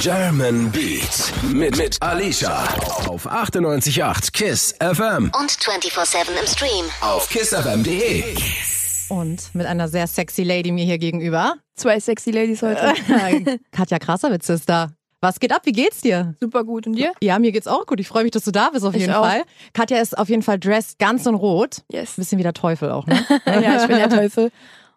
German Beat mit, mit Alicia auf 98.8 KISS FM Und 24-7 im Stream. auf kissfm.de. Und mit einer sehr sexy Lady mir hier gegenüber. Zwei sexy Ladies heute. Katja Krasavitz ist da. Was geht ab? Wie geht's dir? Super gut. Und dir? Ja, mir geht's auch gut. Ich freue mich, dass du da bist auf Ich jeden auch. Fall. Katja ist auf jeden Fall dressed ganz in rot. Yes. Bisschen wie der Teufel auch, ne? ja, ich bin der Teufel.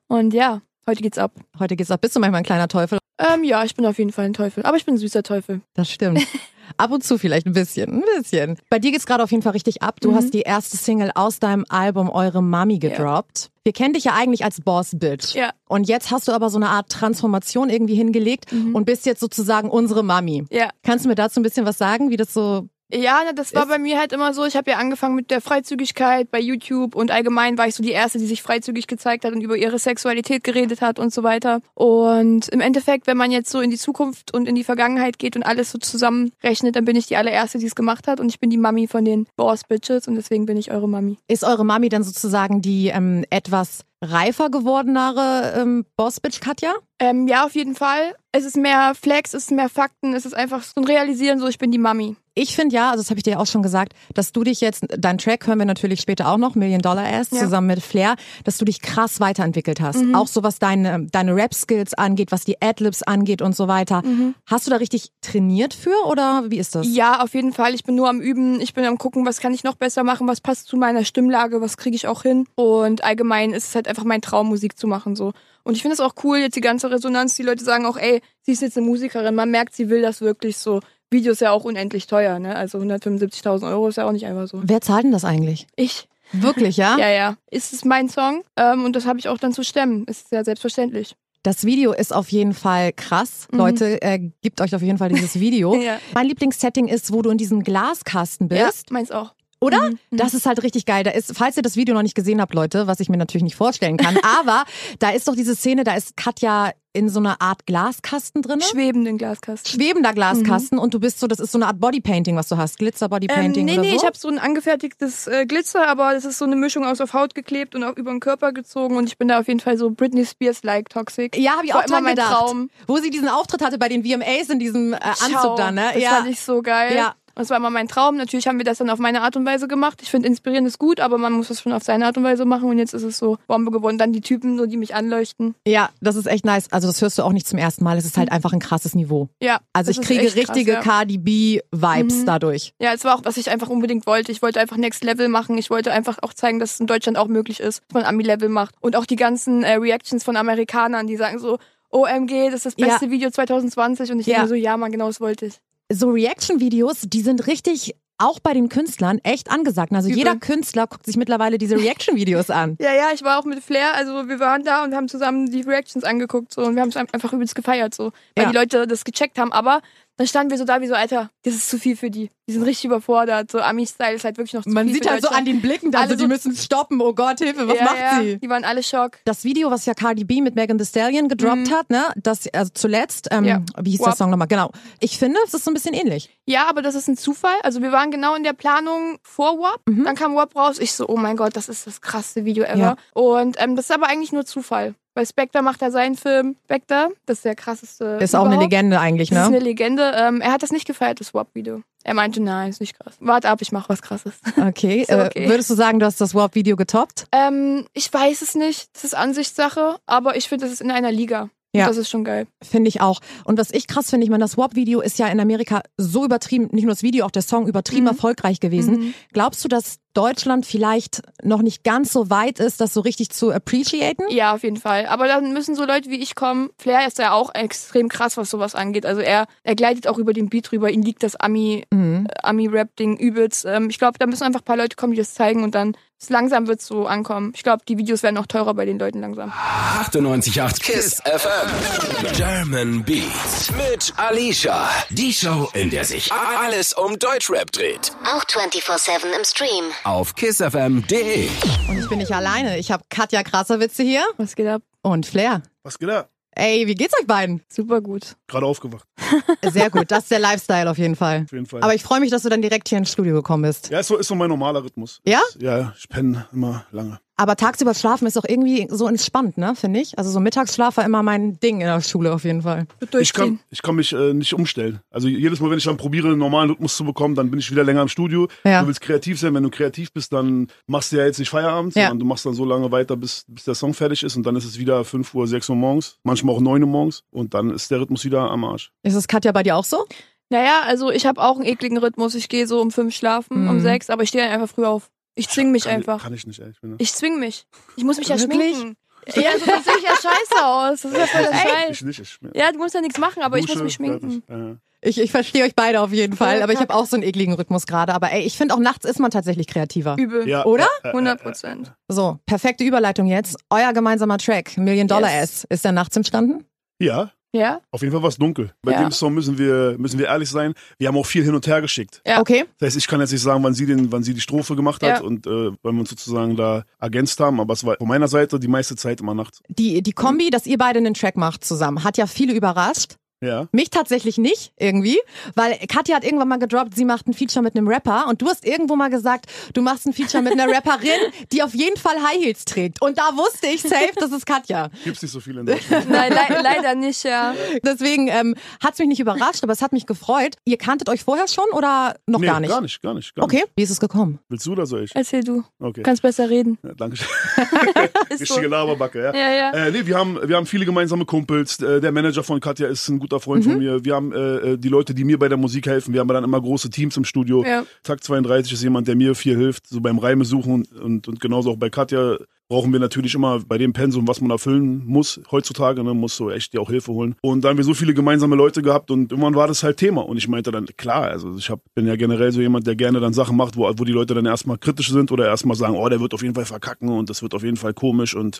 Und ja, heute geht's ab. Heute geht's ab. Bist du manchmal ein kleiner Teufel? Ähm, ja, ich bin auf jeden Fall ein Teufel. Aber ich bin ein süßer Teufel. Das stimmt. Ab und zu vielleicht ein bisschen, ein bisschen. Bei dir geht's gerade auf jeden Fall richtig ab. Du Mhm. hast die erste Single aus deinem Album Eure Mami gedroppt. Wir kennen dich ja eigentlich als Boss Bitch. Ja. Und jetzt hast du aber so eine Art Transformation irgendwie hingelegt und bist jetzt sozusagen unsere Mami. Mhm. Ja. Kannst du mir dazu ein bisschen was sagen, wie das so Ja, das war bei mir halt immer so. Ich habe ja angefangen mit der Freizügigkeit bei YouTube und allgemein war ich so die Erste, die sich freizügig gezeigt hat und über ihre Sexualität geredet hat und so weiter. Und im Endeffekt, wenn man jetzt so in die Zukunft und in die Vergangenheit geht und alles so zusammenrechnet, dann bin ich die allererste, die es gemacht hat und ich bin die Mami von den Boss Bitches und deswegen bin ich eure Mami. Ist eure Mami dann sozusagen die ähm, etwas reifer gewordenere ähm, Boss-Bitch Katja? Ähm, ja, auf jeden Fall. Es ist mehr Flex, es ist mehr Fakten, es ist einfach so ein Realisieren, so ich bin die Mami. Ich finde ja, also das habe ich dir auch schon gesagt, dass du dich jetzt, dein Track hören wir natürlich später auch noch, Million Dollar Ass, Ja. zusammen mit Flair, dass du dich krass weiterentwickelt hast. Auch so was deine, deine Rap-Skills angeht, was die Adlibs angeht und so weiter. Hast du da richtig trainiert für oder wie ist das? Ja, auf jeden Fall. Ich bin nur am Üben. Ich bin am gucken, was kann ich noch besser machen, was passt zu meiner Stimmlage, was kriege ich auch hin. Und allgemein ist es halt einfach mein Traum, Musik zu machen so. Und ich finde es auch cool, jetzt die ganze Resonanz. Die Leute sagen auch, ey, sie ist jetzt eine Musikerin. Man merkt, sie will das wirklich so. Video ist ja auch unendlich teuer, ne? Also 175.000 Euro ist ja auch nicht einfach so. Wer zahlt denn das eigentlich? Ich. Wirklich, ja? Ja, ja. Ist es mein Song? Ähm, und das habe ich auch dann zu stemmen. Ist ja selbstverständlich. Das Video ist auf jeden Fall krass. Leute, äh, gebt euch auf jeden Fall dieses Video. Mhm. Ja. Mein Lieblingssetting ist, wo du in diesem Glaskasten bist. Ja, meins auch. Oder? Das ist halt richtig geil. Da ist, falls ihr das Video noch nicht gesehen habt, Leute, was ich mir natürlich nicht vorstellen kann, aber da ist doch diese Szene, da ist Katja in so einer Art Glaskasten drin. Schwebenden Glaskasten. Schwebender Glaskasten und du bist so, das ist so eine Art Bodypainting, was du hast. Glitzer Ähm, Bodypainting nee, oder nee, so. ich habe so ein angefertigtes äh, Glitzer, aber das ist so eine Mischung aus auf Haut geklebt und auch über den Körper gezogen und ich bin da auf jeden Fall so Britney Spears-like toxic. ja, habe ich auch immer mein gedacht. Traum. Wo sie diesen Auftritt hatte bei den VMAs in diesem äh, Anzug Schau, da, ne? Das ja. fand ich so geil. Ja. Und Das war immer mein Traum. Natürlich haben wir das dann auf meine Art und Weise gemacht. Ich finde, inspirieren ist gut, aber man muss es schon auf seine Art und Weise machen. Und jetzt ist es so Bombe geworden. Dann die Typen, so die mich anleuchten. ja, das ist echt nice. Also das hörst du auch nicht zum ersten Mal. Es ist halt einfach ein krasses Niveau. Ja. Also das ich kriege echt krass, richtige ja. Cardi B-Vibes Mhm. dadurch. Ja, es war auch, was ich einfach unbedingt wollte. Ich wollte einfach Next Level machen. Ich wollte einfach auch zeigen, dass es in Deutschland auch möglich ist, dass man Ami-Level macht. Und auch die ganzen äh, Reactions von Amerikanern, die sagen so, OMG, das ist das Ja. beste Video 2020. Und ich Ja. denke so, ja, man, genau das wollte ich. So Reaction-Videos, die sind richtig auch bei den Künstlern echt angesagt. Also Übel. jeder Künstler guckt sich mittlerweile diese Reaction-Videos an. Ja, ja, ich war auch mit Flair, also wir waren da und haben zusammen die Reactions angeguckt so und wir haben es einfach übelst gefeiert so, weil Ja. die Leute das gecheckt haben, aber dann standen wir so da wie so, Alter, das ist zu viel für die. Die sind richtig überfordert, so Ami-Style ist halt wirklich noch zu Man viel sieht für halt so an den Blicken, dann Alle so, die so- müssen stoppen. Oh Gott, Hilfe, was ja, macht ja, sie? Die waren alle Schock. Das Video, was ja Cardi B mit Megan Thee Stallion gedroppt hat, ne, das also zuletzt, ähm, Mhm. Ja. wie hieß der WAP. Song nochmal? Genau. Ich finde, es ist so ein bisschen ähnlich. Ja, aber das ist ein Zufall. Also wir waren genau in der Planung vor WAP. Dann kam WAP raus. Ich so, oh mein Gott, das ist das krasseste Video ever. Mhm. Ja. Und ähm, das ist aber eigentlich nur Zufall. Weil Spectre macht da seinen Film. Spectre, das ist der krasseste. Ist auch eine überhaupt. Legende eigentlich, Das ist ne? eine Legende. Ähm, er hat das nicht gefeiert, das WAP-Video. Er meinte, nein, ist nicht krass. Warte ab, ich mach was krasses. Okay. So, okay. Äh, würdest du sagen, du hast das WAP-Video getoppt? ähm, ich weiß es nicht. Das ist Ansichtssache. Aber ich finde, das ist in einer Liga. Ja. Und das ist schon geil. Finde ich auch. Und was ich krass finde, ich meine, das WAP-Video ist ja in Amerika so übertrieben, nicht nur das Video, auch der Song übertrieben Mhm. erfolgreich gewesen. Glaubst du, dass Deutschland vielleicht noch nicht ganz so weit ist, das so richtig zu appreciaten? Ja, auf jeden Fall. Aber dann müssen so Leute wie ich kommen. Flair ist ja auch extrem krass, was sowas angeht. Also er, er gleitet auch über den Beat rüber. Ihm liegt das Ami, Mhm. äh, Ami-Rap-Ding übelst. Ähm, ich glaube, da müssen einfach ein paar Leute kommen, die das zeigen und dann langsam wird es so ankommen. Ich glaube, die Videos werden noch teurer bei den Leuten langsam. 98.8 KISS FM. German Beats mit Alicia. Die Show, in der sich alles um Deutschrap dreht. Auch 24-7 im Stream. Auf kissfm.de. Und ich bin nicht alleine. Ich habe Katja Krasserwitze hier Was geht ab? und Flair. Was geht da? Ey, wie geht's euch beiden? Super gut. Gerade aufgewacht, Sehr gut, das ist der Lifestyle auf jeden Fall. auf jeden Fall. Aber ich freue mich, dass du dann direkt hier ins Studio gekommen bist. ja, ist so, ist so mein normaler Rhythmus. Ja? Ja, ich penne immer lange. Aber tagsüber schlafen ist doch irgendwie so entspannt, ne, finde ich. Also so Mittagsschlaf war immer mein Ding in der Schule auf jeden Fall. Ich kann, ich kann mich äh, nicht umstellen. Also jedes Mal, wenn ich dann probiere, einen normalen Rhythmus zu bekommen, dann bin ich wieder länger im Studio. Ja. Du willst kreativ sein. Wenn du kreativ bist, dann machst du ja jetzt nicht Feierabend, Ja. sondern du machst dann so lange weiter, bis, bis der Song fertig ist. Und dann ist es wieder 5 Uhr, 6 Uhr morgens, manchmal auch 9 Uhr morgens. Und dann ist der Rhythmus wieder am Arsch. Ist es Katja bei dir auch so? Naja, also ich habe auch einen ekligen Rhythmus. Ich gehe so um fünf schlafen, um Mhm. sechs, aber ich stehe dann einfach früh auf. Ich zwing mich kann, einfach. Kann ich nicht, ehrlich. bin, Ich zwing mich. Ich muss mich ja Wirklich? schminken. Ja, also das ich ja scheiße aus. Das ist ja voll der Scheiß. Ich nicht. Ich, Ja, du musst ja nichts machen, aber ich muss Dusche, mich schminken. Ich, ich verstehe euch beide auf jeden Fall, Ja, aber ich habe auch so einen ekligen Rhythmus gerade. Aber ey, ich finde auch nachts ist man tatsächlich kreativer. Übel. Ja. Oder? Äh, äh, 100 Prozent. So, perfekte Überleitung jetzt. Euer gemeinsamer Track, Million Dollar Yes. S, ist der nachts entstanden? Ja, Ja? auf jeden Fall war es dunkel. Bei Ja. dem Song müssen wir, müssen wir ehrlich sein. Wir haben auch viel hin und her geschickt. Ja. Okay. Das heißt, ich kann jetzt nicht sagen, wann sie, den, wann sie die Strophe gemacht hat Ja. und äh, weil wir uns sozusagen da ergänzt haben. Aber es war von meiner Seite die meiste Zeit immer nachts. Die, die Kombi, dass ihr beide einen Track macht zusammen, hat ja viele überrascht. Ja. Mich tatsächlich nicht irgendwie, weil Katja hat irgendwann mal gedroppt, sie macht ein Feature mit einem Rapper und du hast irgendwo mal gesagt, du machst ein Feature mit einer Rapperin, die auf jeden Fall High Heels trägt. Und da wusste ich safe, das ist Katja. Gibt's nicht so viel in Deutschland. Nein, le leider nicht, ja. Deswegen ähm, hat's mich nicht überrascht, aber es hat mich gefreut. Ihr kannte euch vorher schon oder noch nee, gar nicht? Gar nicht, gar nicht. Gar Okay, Nicht. wie ist es gekommen? Willst du oder soll ich? Erzähl du. Okay. Kannst besser reden. Ja, danke schön. Ist so. Richtige Laberbacke, ja. Ja, ja. Äh, nee, wir haben, wir haben viele gemeinsame Kumpels. Äh, Der Manager von Katja ist ein guter Freund von mir. Wir haben äh, äh, die Leute, die mir bei der Musik helfen. Wir haben dann immer große Teams im Studio. Ja. Tag 32 ist jemand, der mir viel hilft, so beim Reime suchen und, und genauso auch bei Katja brauchen wir natürlich immer bei dem Pensum, was man erfüllen muss heutzutage, ne, muss so echt dir auch Hilfe holen. Und da haben wir so viele gemeinsame Leute gehabt und irgendwann war das halt Thema. Und ich meinte dann, klar, also ich hab, bin ja generell so jemand, der gerne dann Sachen macht, wo, wo die Leute dann erstmal kritisch sind oder erstmal sagen, oh, der wird auf jeden Fall verkacken und das wird auf jeden Fall komisch und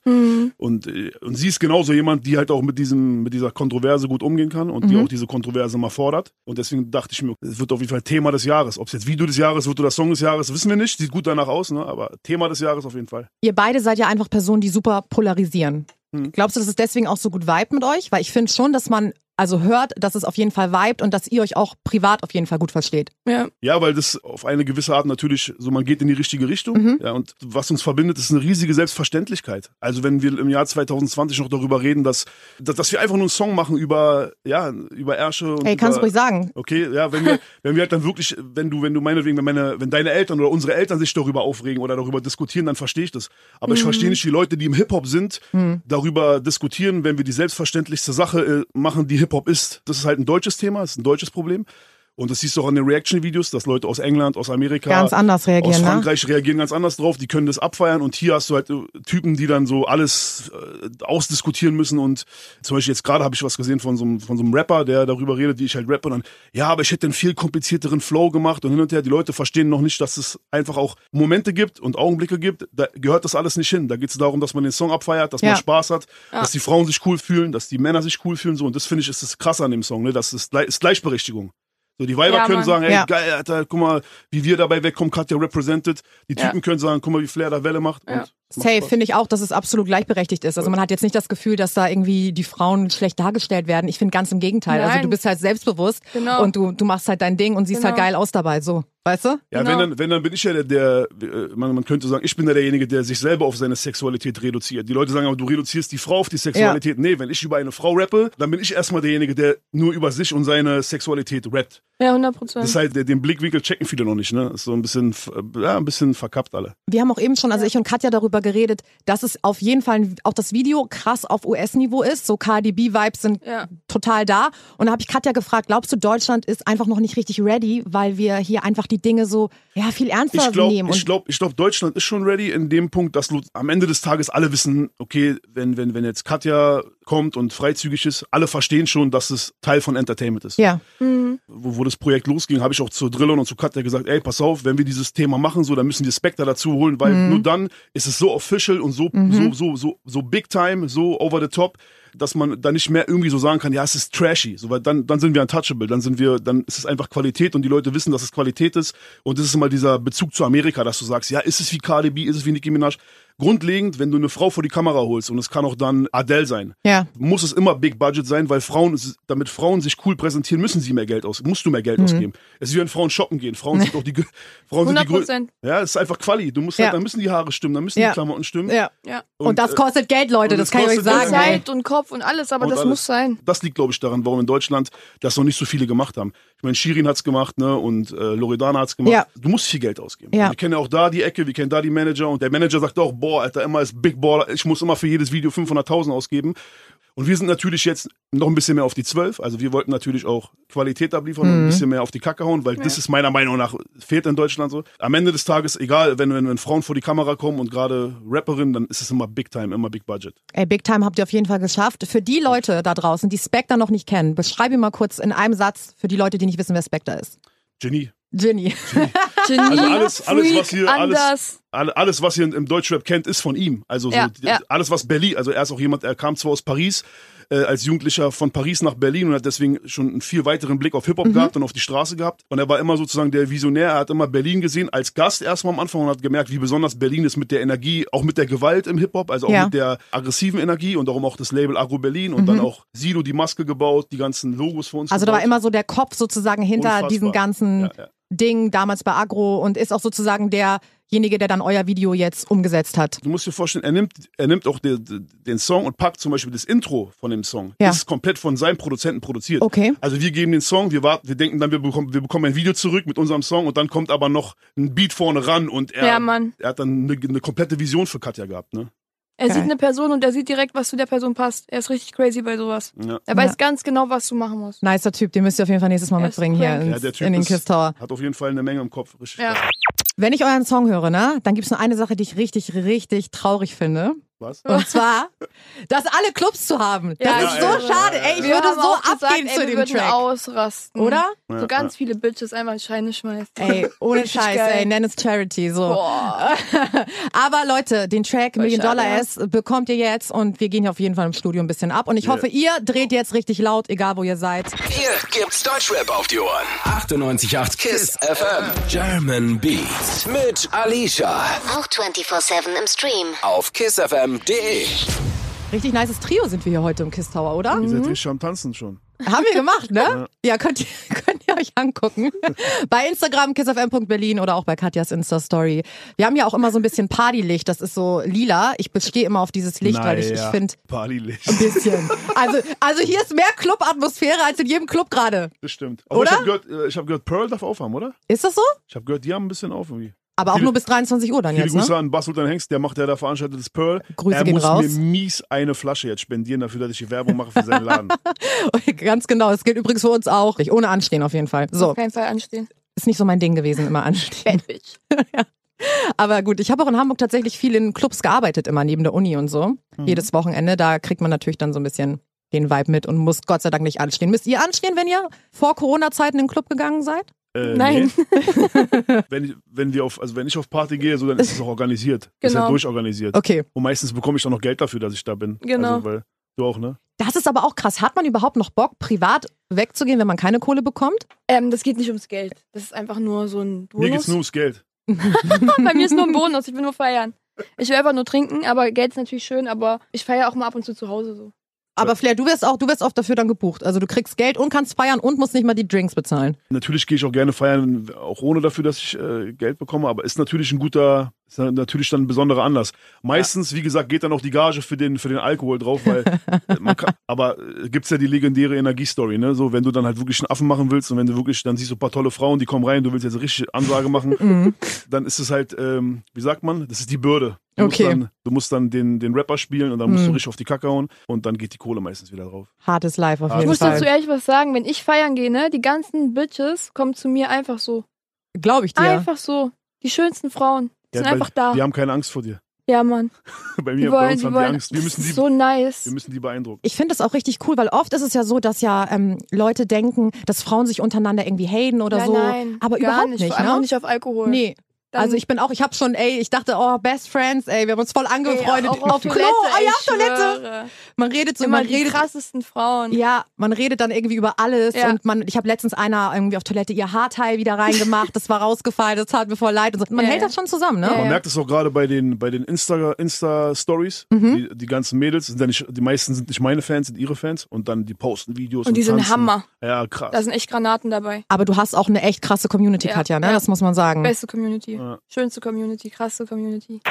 und, äh, und sie ist genauso jemand, die halt auch mit diesem, mit dieser Kontroverse gut umgehen kann und die auch diese Kontroverse mal fordert. Und deswegen dachte ich mir, es wird auf jeden Fall Thema des Jahres. Ob es jetzt Video des Jahres wird oder Song des Jahres, wissen wir nicht. Sieht gut danach aus, ne? Aber Thema des Jahres auf jeden Fall. Ihr beide seid ja einfach Personen, die super polarisieren. Hm. Glaubst du, dass es deswegen auch so gut vibet mit euch? Weil ich finde schon, dass man also hört, dass es auf jeden Fall vibet und dass ihr euch auch privat auf jeden Fall gut versteht. Ja. Ja, weil das auf eine gewisse Art natürlich so, man geht in die richtige Richtung. Ja, und was uns verbindet, ist eine riesige Selbstverständlichkeit. Also wenn wir im Jahr 2020 noch darüber reden, dass, dass, dass wir einfach nur einen Song machen über, ja, über Ärsche und Ey, kannst du über, ruhig sagen. Okay, ja, wenn wir, wenn wir halt dann wirklich, wenn du, wenn du meinetwegen, wenn meine, wenn deine Eltern oder unsere Eltern sich darüber aufregen oder darüber diskutieren, dann verstehe ich das. Aber ich verstehe nicht die Leute, die im Hip-Hop sind, darüber diskutieren, wenn wir die selbstverständlichste Sache äh, machen, die Hip-Hop ist. Das ist halt ein deutsches Thema, das ist ein deutsches Problem. Und das siehst du auch an den Reaction-Videos, dass Leute aus England, aus Amerika, Ganz anders reagieren, aus ne? Frankreich reagieren ganz anders drauf. Die können das abfeiern und hier hast du halt äh, Typen, die dann so alles äh, ausdiskutieren müssen. Und zum Beispiel jetzt gerade habe ich was gesehen von so, einem, von so einem Rapper, der darüber redet, wie ich halt rappe. Und dann, ja, aber ich hätte einen viel komplizierteren Flow gemacht und hin und her. Die Leute verstehen noch nicht, dass es einfach auch Momente gibt und Augenblicke gibt. Da gehört das alles nicht hin. Da geht es darum, dass man den Song abfeiert, dass Ja. man Spaß hat, dass die Frauen sich cool fühlen, dass die Männer sich cool fühlen. So. Und das finde ich ist das krasse an dem Song. Ne? Das ist, ist Gleichberechtigung. So, die Weiber Ja, können Mann. sagen, ey, Ja. geil, Alter, guck mal, wie wir dabei wegkommen, Katja represented. Die. Typen können sagen, guck mal, wie Flair da Welle macht. Ja. Und Safe finde ich auch, dass es absolut gleichberechtigt ist. Also man hat jetzt nicht das Gefühl, dass da irgendwie die Frauen schlecht dargestellt werden. Ich finde ganz im Gegenteil. Also Nein. du bist halt selbstbewusst Genau. und du, du machst halt dein Ding und siehst Genau. halt geil aus dabei. So, weißt du? Ja, Genau. wenn, dann, wenn dann bin ich ja der, der äh, man, man könnte sagen, ich bin da derjenige, der sich selber auf seine Sexualität reduziert. Die Leute sagen aber, du reduzierst die Frau auf die Sexualität. Nee, wenn ich über eine Frau rappe, dann bin ich erstmal derjenige, der nur über sich und seine Sexualität rappt. Ja, 100 Das Prozent. ist halt, der- den Blickwinkel checken viele noch nicht, ne? Ist so ein bisschen, f- ja, ein bisschen verkappt alle. Wir haben auch eben schon, also ich und Katja darüber geredet, dass es auf jeden Fall auch das Video krass auf US-Niveau ist. So KDB-Vibes sind Ja. total da. Und da habe ich Katja gefragt, glaubst du, Deutschland ist einfach noch nicht richtig ready, weil wir hier einfach die Dinge so ja viel ernster Ich glaube, nehmen? ich glaube, ich glaube, Deutschland ist schon ready in dem Punkt, dass am Ende des Tages alle wissen, okay, wenn, wenn, wenn jetzt Katja kommt und freizügig ist, alle verstehen schon, dass es Teil von Entertainment ist. ja, wo, wo das Projekt losging, habe ich auch zu Drillon und zu Katja gesagt, ey, pass auf, wenn wir dieses Thema machen, so, dann müssen wir Spectre dazu holen, weil nur dann ist es so official und so, so, so, so, so big time, so over the top, dass man da nicht mehr irgendwie so sagen kann, ja, es ist trashy, so, weil dann, dann sind wir untouchable, dann sind wir, dann ist es einfach Qualität und die Leute wissen, dass es Qualität ist. Und das ist immer dieser Bezug zu Amerika, dass du sagst, ja, ist es wie KDB, ist es wie Nicki Minaj, grundlegend, wenn du eine Frau vor die Kamera holst und es kann auch dann Adele sein, Ja. muss es immer Big Budget sein, weil Frauen, damit Frauen sich cool präsentieren, müssen sie mehr Geld aus, musst du mehr Geld Mhm. ausgeben. Es ist wie wenn Frauen shoppen gehen. Frauen sind doch die, Frauen sind die 100 grö- Prozent. Ja, es ist einfach Quali. Du musst Ja. halt, dann müssen die Haare stimmen, dann müssen Ja. die Klamotten stimmen. Ja. Ja. Und, das äh, kostet Geld, Leute, und das es kann ich euch kostet Geld. sagen. Zeit und Kopf und alles, aber Und das alles. muss sein. Das liegt, glaube ich, daran, warum in Deutschland das noch nicht so viele gemacht haben. Ich meine, Shirin hat's gemacht, ne, und äh, Loredana hat's gemacht. Ja. Du musst viel Geld ausgeben. Ja. Wir kennen ja auch da die Ecke, wir kennen da die Manager und der Manager sagt auch, boah, Alter, immer ist Big Baller, ich muss immer für jedes Video 500.000 ausgeben. Und wir sind natürlich jetzt noch ein bisschen mehr auf die 12. Also wir wollten natürlich auch Qualität abliefern und ein bisschen mehr auf die Kacke hauen, weil das ist meiner Meinung nach fehlt in Deutschland so. Am Ende des Tages, egal, wenn, wenn, wenn Frauen vor die Kamera kommen und gerade Rapperinnen, dann ist es immer Big Time, immer Big Budget. Ey, Big Time habt ihr auf jeden Fall geschafft. Für die Leute da draußen, die Spectre noch nicht kennen, beschreib ihn mal kurz in einem Satz für die Leute, die nicht wissen, wer Spectre ist. Genie. Ginny. Genie, Also alles- alles, Freak, was hier- alles- Alles, was ihr im Deutschrap kennt, ist von ihm. Also so, Ja, ja. alles, was Berlin, also er ist auch jemand, er kam zwar aus Paris, äh, als Jugendlicher von Paris nach Berlin und hat deswegen schon einen viel weiteren Blick auf Hip-Hop Mhm. gehabt und auf die Straße gehabt. Und er war immer sozusagen der Visionär, er hat immer Berlin gesehen als Gast erstmal am Anfang und hat gemerkt, wie besonders Berlin ist mit der Energie, auch mit der Gewalt im Hip-Hop, also auch Ja. mit der aggressiven Energie und darum auch das Label Agro Berlin und dann auch Sido die Maske gebaut, die ganzen Logos für uns Mhm. Also da war gebaut. immer so der Kopf sozusagen hinter Unfassbar. diesem ganzen Ja, ja. Ding damals bei Agro und ist auch sozusagen derjenige, der dann euer Video jetzt umgesetzt hat. Du musst dir vorstellen, er nimmt, er nimmt auch den, den Song und packt zum Beispiel das Intro von dem Song. Ja. Das ist komplett von seinem Produzenten produziert. Okay. Also wir geben den Song, wir warten, wir denken dann, wir bekommen, wir bekommen ein Video zurück mit unserem Song und dann kommt aber noch ein Beat vorne ran und er, Ja, er hat dann eine, eine komplette Vision für Katja gehabt, ne? Er Geil. sieht eine Person und er sieht direkt, was zu der Person passt. Er ist richtig crazy bei sowas. Ja. Er weiß ganz genau, was du machen musst. Nicer Typ, den müsst ihr auf jeden Fall nächstes Mal Er mitbringen hier ins, Ja, der Typ in den ist- Kiss Tower. Hat auf jeden Fall eine Menge im Kopf. Richtig Ja. Wenn ich euren Song höre, ne, dann gibt's nur eine Sache, die ich richtig, richtig traurig finde. Was? Und zwar, dass alle Clubs zu haben. Das Ja, ist ja, so ja, schade. ja, Ey, ich Wir würde so auch gesagt, abgehen ey, zu wir dem Track. ausrasten. Oder? Ja, So ganz viele Bitches einmal in Scheine schmeißen. Ey, ohne Scheiß, geil. ey, nenn es Charity, so. Boah. Aber Leute, den Track Voll Million schade, Dollar ja. S bekommt ihr jetzt und wir gehen hier auf jeden Fall im Studio ein bisschen ab. Und ich Ja. hoffe, ihr dreht jetzt richtig laut, egal wo ihr seid. Hier gibt's Deutschrap auf die Ohren. 98.8 KISS FM. German Beats. Mit Alicia. Auch 24-7 im Stream. Auf kissfm.de. Richtig nices Trio sind wir hier heute im Kiss Tower, oder? Ihr seid richtig am Tanzen schon. Haben wir gemacht, ne? Ja, könnt ihr, könnt ihr euch angucken. bei Instagram kissfm.berlin oder auch bei Katjas Insta-Story. Wir haben ja auch immer so ein bisschen Partylicht, das ist so lila. Ich bestehe immer auf dieses Licht, weil ich, ich Naja, finde, Partylicht. ein bisschen. Also, also hier ist mehr Club-Atmosphäre als in jedem Club gerade. Das stimmt. Aber Oder? ich habe gehört, äh, ich hab gehört, Pearl darf aufhaben, oder? Ist das so? Ich habe gehört, die haben ein bisschen auf irgendwie. Aber auch Viele- nur bis 23 Uhr dann Viele jetzt, Grüße ne? an Bas Sultan Hengst, der macht ja da veranstaltet das Pearl. Grüße er gehen muss raus. mir mies eine Flasche jetzt spendieren dafür, dass ich die Werbung mache für seinen Laden. Ganz genau. Das gilt übrigens für uns auch. Ohne Anstehen auf jeden Fall. So, Auf keinen Fall anstehen. ist nicht so mein Ding gewesen, immer anstehen. Bad Bitch. Aber gut, ich habe auch in Hamburg tatsächlich viel in Clubs gearbeitet, immer neben der Uni und so. Mhm. Jedes Wochenende. Da kriegt man natürlich dann so ein bisschen den Vibe mit und muss Gott sei Dank nicht anstehen. Müsst ihr anstehen, wenn ihr vor Corona-Zeiten in den Club gegangen seid? Äh, Nein. Nee. wenn, ich, wenn, wir auf, also wenn ich auf Party gehe, so, dann ist es auch organisiert. Ist Genau. halt durchorganisiert. Okay. Und meistens bekomme ich dann noch Geld dafür, dass ich da bin. Genau. Also, weil, du auch, ne? Das ist aber auch krass. Hat man überhaupt noch Bock, privat wegzugehen, wenn man keine Kohle bekommt? Ähm, das geht nicht ums Geld. Das ist einfach nur so ein Mir geht's Bonus. nur ums Geld. Bei mir ist nur ein Bonus. Ich will nur feiern. Ich will einfach nur trinken, aber Geld ist natürlich schön, aber ich feiere auch mal ab und zu zu Hause so. Aber Flair, du wirst auch, du wirst oft dafür dann gebucht. Also du kriegst Geld und kannst feiern und musst nicht mal die Drinks bezahlen. Natürlich gehe ich auch gerne feiern, auch ohne dafür, dass ich äh, Geld bekomme, aber ist natürlich ein guter, ist natürlich dann ein besonderer Anlass. Meistens, wie gesagt, geht dann auch die Gage für den, für den Alkohol drauf, weil man kann, aber äh, gibt's ja die legendäre Energiestory, ne? So, wenn du dann halt wirklich einen Affen machen willst und wenn du wirklich, dann siehst du ein paar tolle Frauen, die kommen rein, du willst jetzt eine richtige Ansage machen, Mhm. dann ist es halt, ähm, wie sagt man, das ist die Bürde. Du Okay. musst dann, du musst dann den, den Rapper spielen und dann musst du Mhm. richtig auf die Kacke hauen und dann geht die Kohle meistens wieder drauf. Hartes Life auf Ich Ich jeden muss dazu Fall. ehrlich was sagen, wenn ich feiern gehe, ne, die ganzen Bitches kommen zu mir einfach so. Glaube ich dir. Einfach so. Die schönsten Frauen Ja, sind einfach da. Die haben keine Angst vor dir. Ja, Mann. Bei Die mir, bei wollen, uns die haben die wollen. Angst. Wir müssen das die, ist so nice. wir müssen die beeindrucken. Ich finde das auch richtig cool, weil oft ist es ja so, dass ja ähm, Leute denken, dass Frauen sich untereinander irgendwie haten oder nein, so. nein, aber gar überhaupt nicht. nicht, Vor allem ne? auch nicht auf Alkohol. Nee. Dann- Also ich bin auch, ich habe schon, ey, ich dachte, oh, Best Friends, ey, wir haben uns voll angefreundet Ey, auf Klo. Toilette, Ah ja, Toilette. schwöre. Man redet so, Immer man die redet krassesten Frauen. Ja, man redet dann irgendwie über alles Ja. und man, ich habe letztens einer irgendwie auf Toilette ihr Haarteil wieder reingemacht, das war rausgefallen, das tat mir voll leid und so. Man Ja, hält ja. das schon zusammen, ne? Ja, Man ja. merkt es auch gerade bei den, bei den Insta, Insta Stories. Mhm. Die, die ganzen Mädels sind ja nicht, die meisten sind nicht meine Fans, sind ihre Fans und dann die posten Videos. Und die sind tanzen. Hammer. Ja, krass. Da sind echt Granaten dabei. Aber du hast auch eine echt krasse Community, Ja, Katja, ne? ja. Das muss man sagen. Beste Community. Ja. Schönste Community, krasse Community.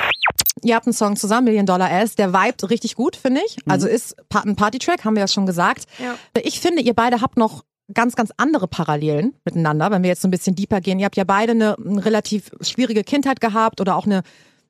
Ihr habt einen Song zusammen, Million Dollar Ass, der vibet richtig gut, finde ich. Also ist ein Party-Track, haben wir ja schon gesagt. Ja. Ich finde, ihr beide habt noch ganz, ganz andere Parallelen miteinander, wenn wir jetzt so ein bisschen deeper gehen. Ihr habt ja beide eine, eine relativ schwierige Kindheit gehabt oder auch eine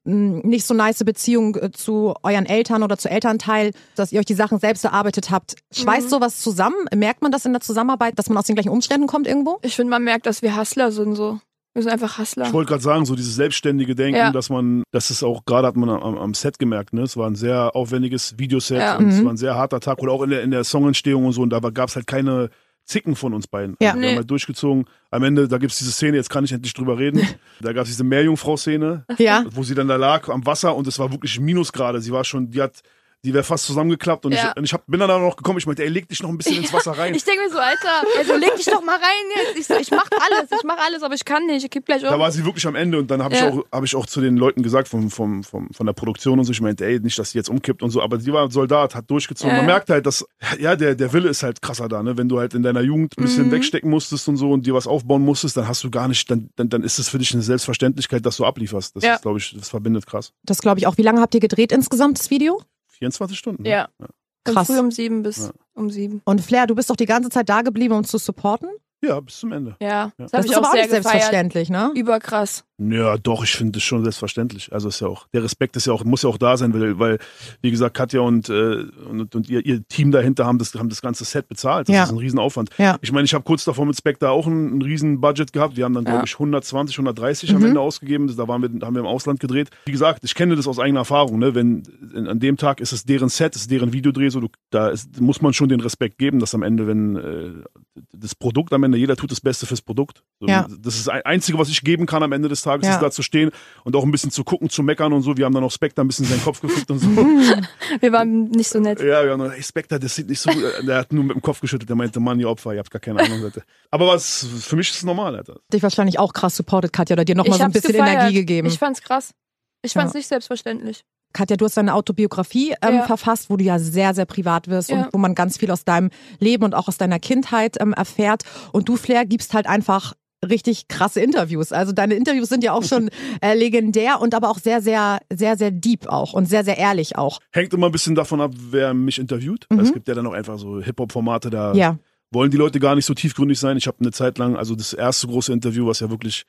mh, nicht so nice Beziehung äh, zu euren Eltern oder zu Elternteil, dass ihr euch die Sachen selbst erarbeitet habt. Schweißt sowas zusammen? Merkt man das in der Zusammenarbeit, dass man aus den gleichen Umständen kommt irgendwo? Ich finde, man merkt, dass wir Hustler sind so. Wir sind einfach Hustler. Ich wollte gerade sagen, so dieses selbstständige Denken, Ja. dass man, das ist auch gerade hat man am, am Set gemerkt, ne? Es war ein sehr aufwendiges Videoset Ja. und es Mhm. war ein sehr harter Tag oder auch in der, in der Songentstehung und so und da gab es halt keine Zicken von uns beiden. Ja. Also wir Nee. haben halt durchgezogen. Am Ende, da gibt's diese Szene, jetzt kann ich endlich drüber reden. Da gab's diese Meerjungfrau-Szene, Ja. wo sie dann da lag am Wasser und es war wirklich Minusgrade. Sie war schon, die hat, die wäre fast zusammengeklappt und Ja. ich, und ich hab, bin dann da noch gekommen. Ich meinte, ey, leg dich noch ein bisschen ins Wasser rein. Ich denke mir so, Alter, also leg dich doch mal rein jetzt. Ich so, ich mach alles, ich mach alles, aber ich kann nicht. Ich kipp gleich Da um. war sie wirklich am Ende und dann habe Ja. ich, auch hab ich auch zu den Leuten gesagt vom, vom, vom, von der Produktion und so, ich meinte, ey, nicht, dass sie jetzt umkippt und so, aber sie war Soldat, hat durchgezogen. Ja, Man ja. merkt halt, dass, ja, der, der Wille ist halt krasser da, ne? Wenn du halt in deiner Jugend ein bisschen Mhm. wegstecken musstest und so und dir was aufbauen musstest, dann hast du gar nicht, dann, dann, dann ist es für dich eine Selbstverständlichkeit, dass du ablieferst. Das Ja. ist, glaube ich, das verbindet krass. Das glaube ich auch. Wie lange habt ihr gedreht insgesamt, das Video? 24 Stunden. ne? Ja. Von Krass. früh um sieben bis Ja. um sieben. Und Flair, du bist doch die ganze Zeit da geblieben, um zu supporten? Ja, bis zum Ende. Ja, Ja. das, Das ist aber auch auch sehr nicht gefeiert. selbstverständlich, ne? Überkrass. Ja, doch, ich finde das schon selbstverständlich. Also ist ja auch, der Respekt ist ja auch, muss ja auch da sein, weil, weil wie gesagt, Katja und, äh, und, und ihr, ihr Team dahinter haben das, haben das ganze Set bezahlt. Das Ja. ist ein Riesenaufwand. Ja. Ich meine, ich habe kurz davor mit Spectre auch ein, ein riesen Budget gehabt. Wir haben dann, glaube Ja. ich, 120, 130 am Mhm. Ende ausgegeben. Da waren wir, haben wir im Ausland gedreht. Wie gesagt, ich kenne das aus eigener Erfahrung. Ne? Wenn in, an dem Tag ist es deren Set, ist deren Videodreh, so du, da ist, muss man schon den Respekt geben, dass am Ende, wenn äh, das Produkt am Ende, jeder tut das Beste fürs Produkt. So, Ja. Das ist das Einzige, was ich geben kann am Ende des Tages, Ja. ist da zu stehen und auch ein bisschen zu gucken, zu meckern und so. Wir haben dann auch Spectre ein bisschen seinen Kopf gefickt und so. Wir waren nicht so nett. Ja, wir haben gesagt, hey Spectre, das sieht nicht so gut. Der hat nur mit dem Kopf geschüttelt, der meinte, Mann, ihr Opfer, ihr habt gar keine Ahnung. Alter. Aber was, für mich ist es normal, Alter. Dich wahrscheinlich auch krass supportet, Katja, oder dir nochmal so ein bisschen gefeiert. Energie gegeben. Ich fand's krass. Ich Ja. fand's nicht selbstverständlich. Katja, du hast deine Autobiografie ähm, Ja. verfasst, wo du ja sehr, sehr privat wirst Ja. und wo man ganz viel aus deinem Leben und auch aus deiner Kindheit ähm, erfährt. Und du, Flair, gibst halt einfach richtig krasse Interviews. Also deine Interviews sind ja auch schon äh, legendär und aber auch sehr, sehr, sehr, sehr deep auch und sehr, sehr ehrlich auch. Hängt immer ein bisschen davon ab, wer mich interviewt. Mhm. Es gibt ja dann auch einfach so Hip-Hop-Formate, da Ja. wollen die Leute gar nicht so tiefgründig sein. Ich habe eine Zeit lang, also das erste große Interview, was ja wirklich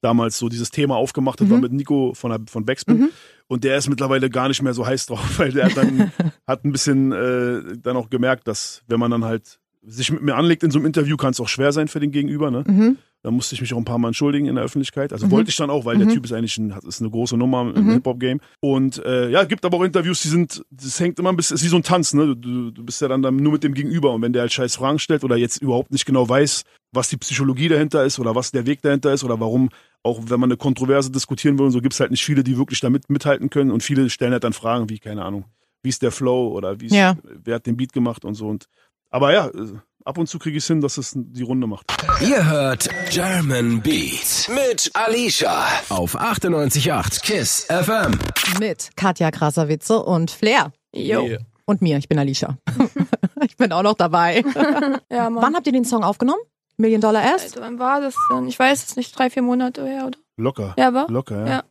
damals so dieses Thema aufgemacht hat, Mhm. war mit Nico von, der- von Backspin. Mhm. Und der ist mittlerweile gar nicht mehr so heiß drauf, weil der hat dann hat ein bisschen äh, dann auch gemerkt, dass wenn man dann halt sich mit mir anlegt in so einem Interview, kann es auch schwer sein für den Gegenüber. Ne? Mhm. Da musste ich mich auch ein paar Mal entschuldigen in der Öffentlichkeit. Also Mhm. wollte ich dann auch, weil Mhm. der Typ ist eigentlich ein, ist eine große Nummer im Mhm. Hip-Hop-Game. Und äh, ja, gibt aber auch Interviews, die sind, das hängt immer ein bisschen, ist wie so ein Tanz, ne? Du, du bist ja dann, dann nur mit dem Gegenüber. Und wenn der halt scheiß Fragen stellt oder jetzt überhaupt nicht genau weiß, was die Psychologie dahinter ist oder was der Weg dahinter ist oder warum, auch wenn man eine Kontroverse diskutieren will und so, gibt's halt nicht viele, die wirklich damit mithalten können. Und viele stellen halt dann Fragen wie, keine Ahnung, wie ist der Flow oder wie ist, Ja. wer hat den Beat gemacht und so. Und aber ja, äh, ab und zu kriege ich hin, dass es die Runde macht. Ihr hört German Beat mit Alicia auf 98.8 KISS FM. Mit Katja Krasavice und Flair. Jo. Yeah. Und mir, ich bin Alicia. ich bin auch noch dabei. Ja, Mann. Wann habt ihr den Song aufgenommen? Million Dollar Ass? Alter, wann war das denn? Ich weiß es nicht, drei, vier Monate her, oder? Locker. Ja, war? Locker, ja. Ja.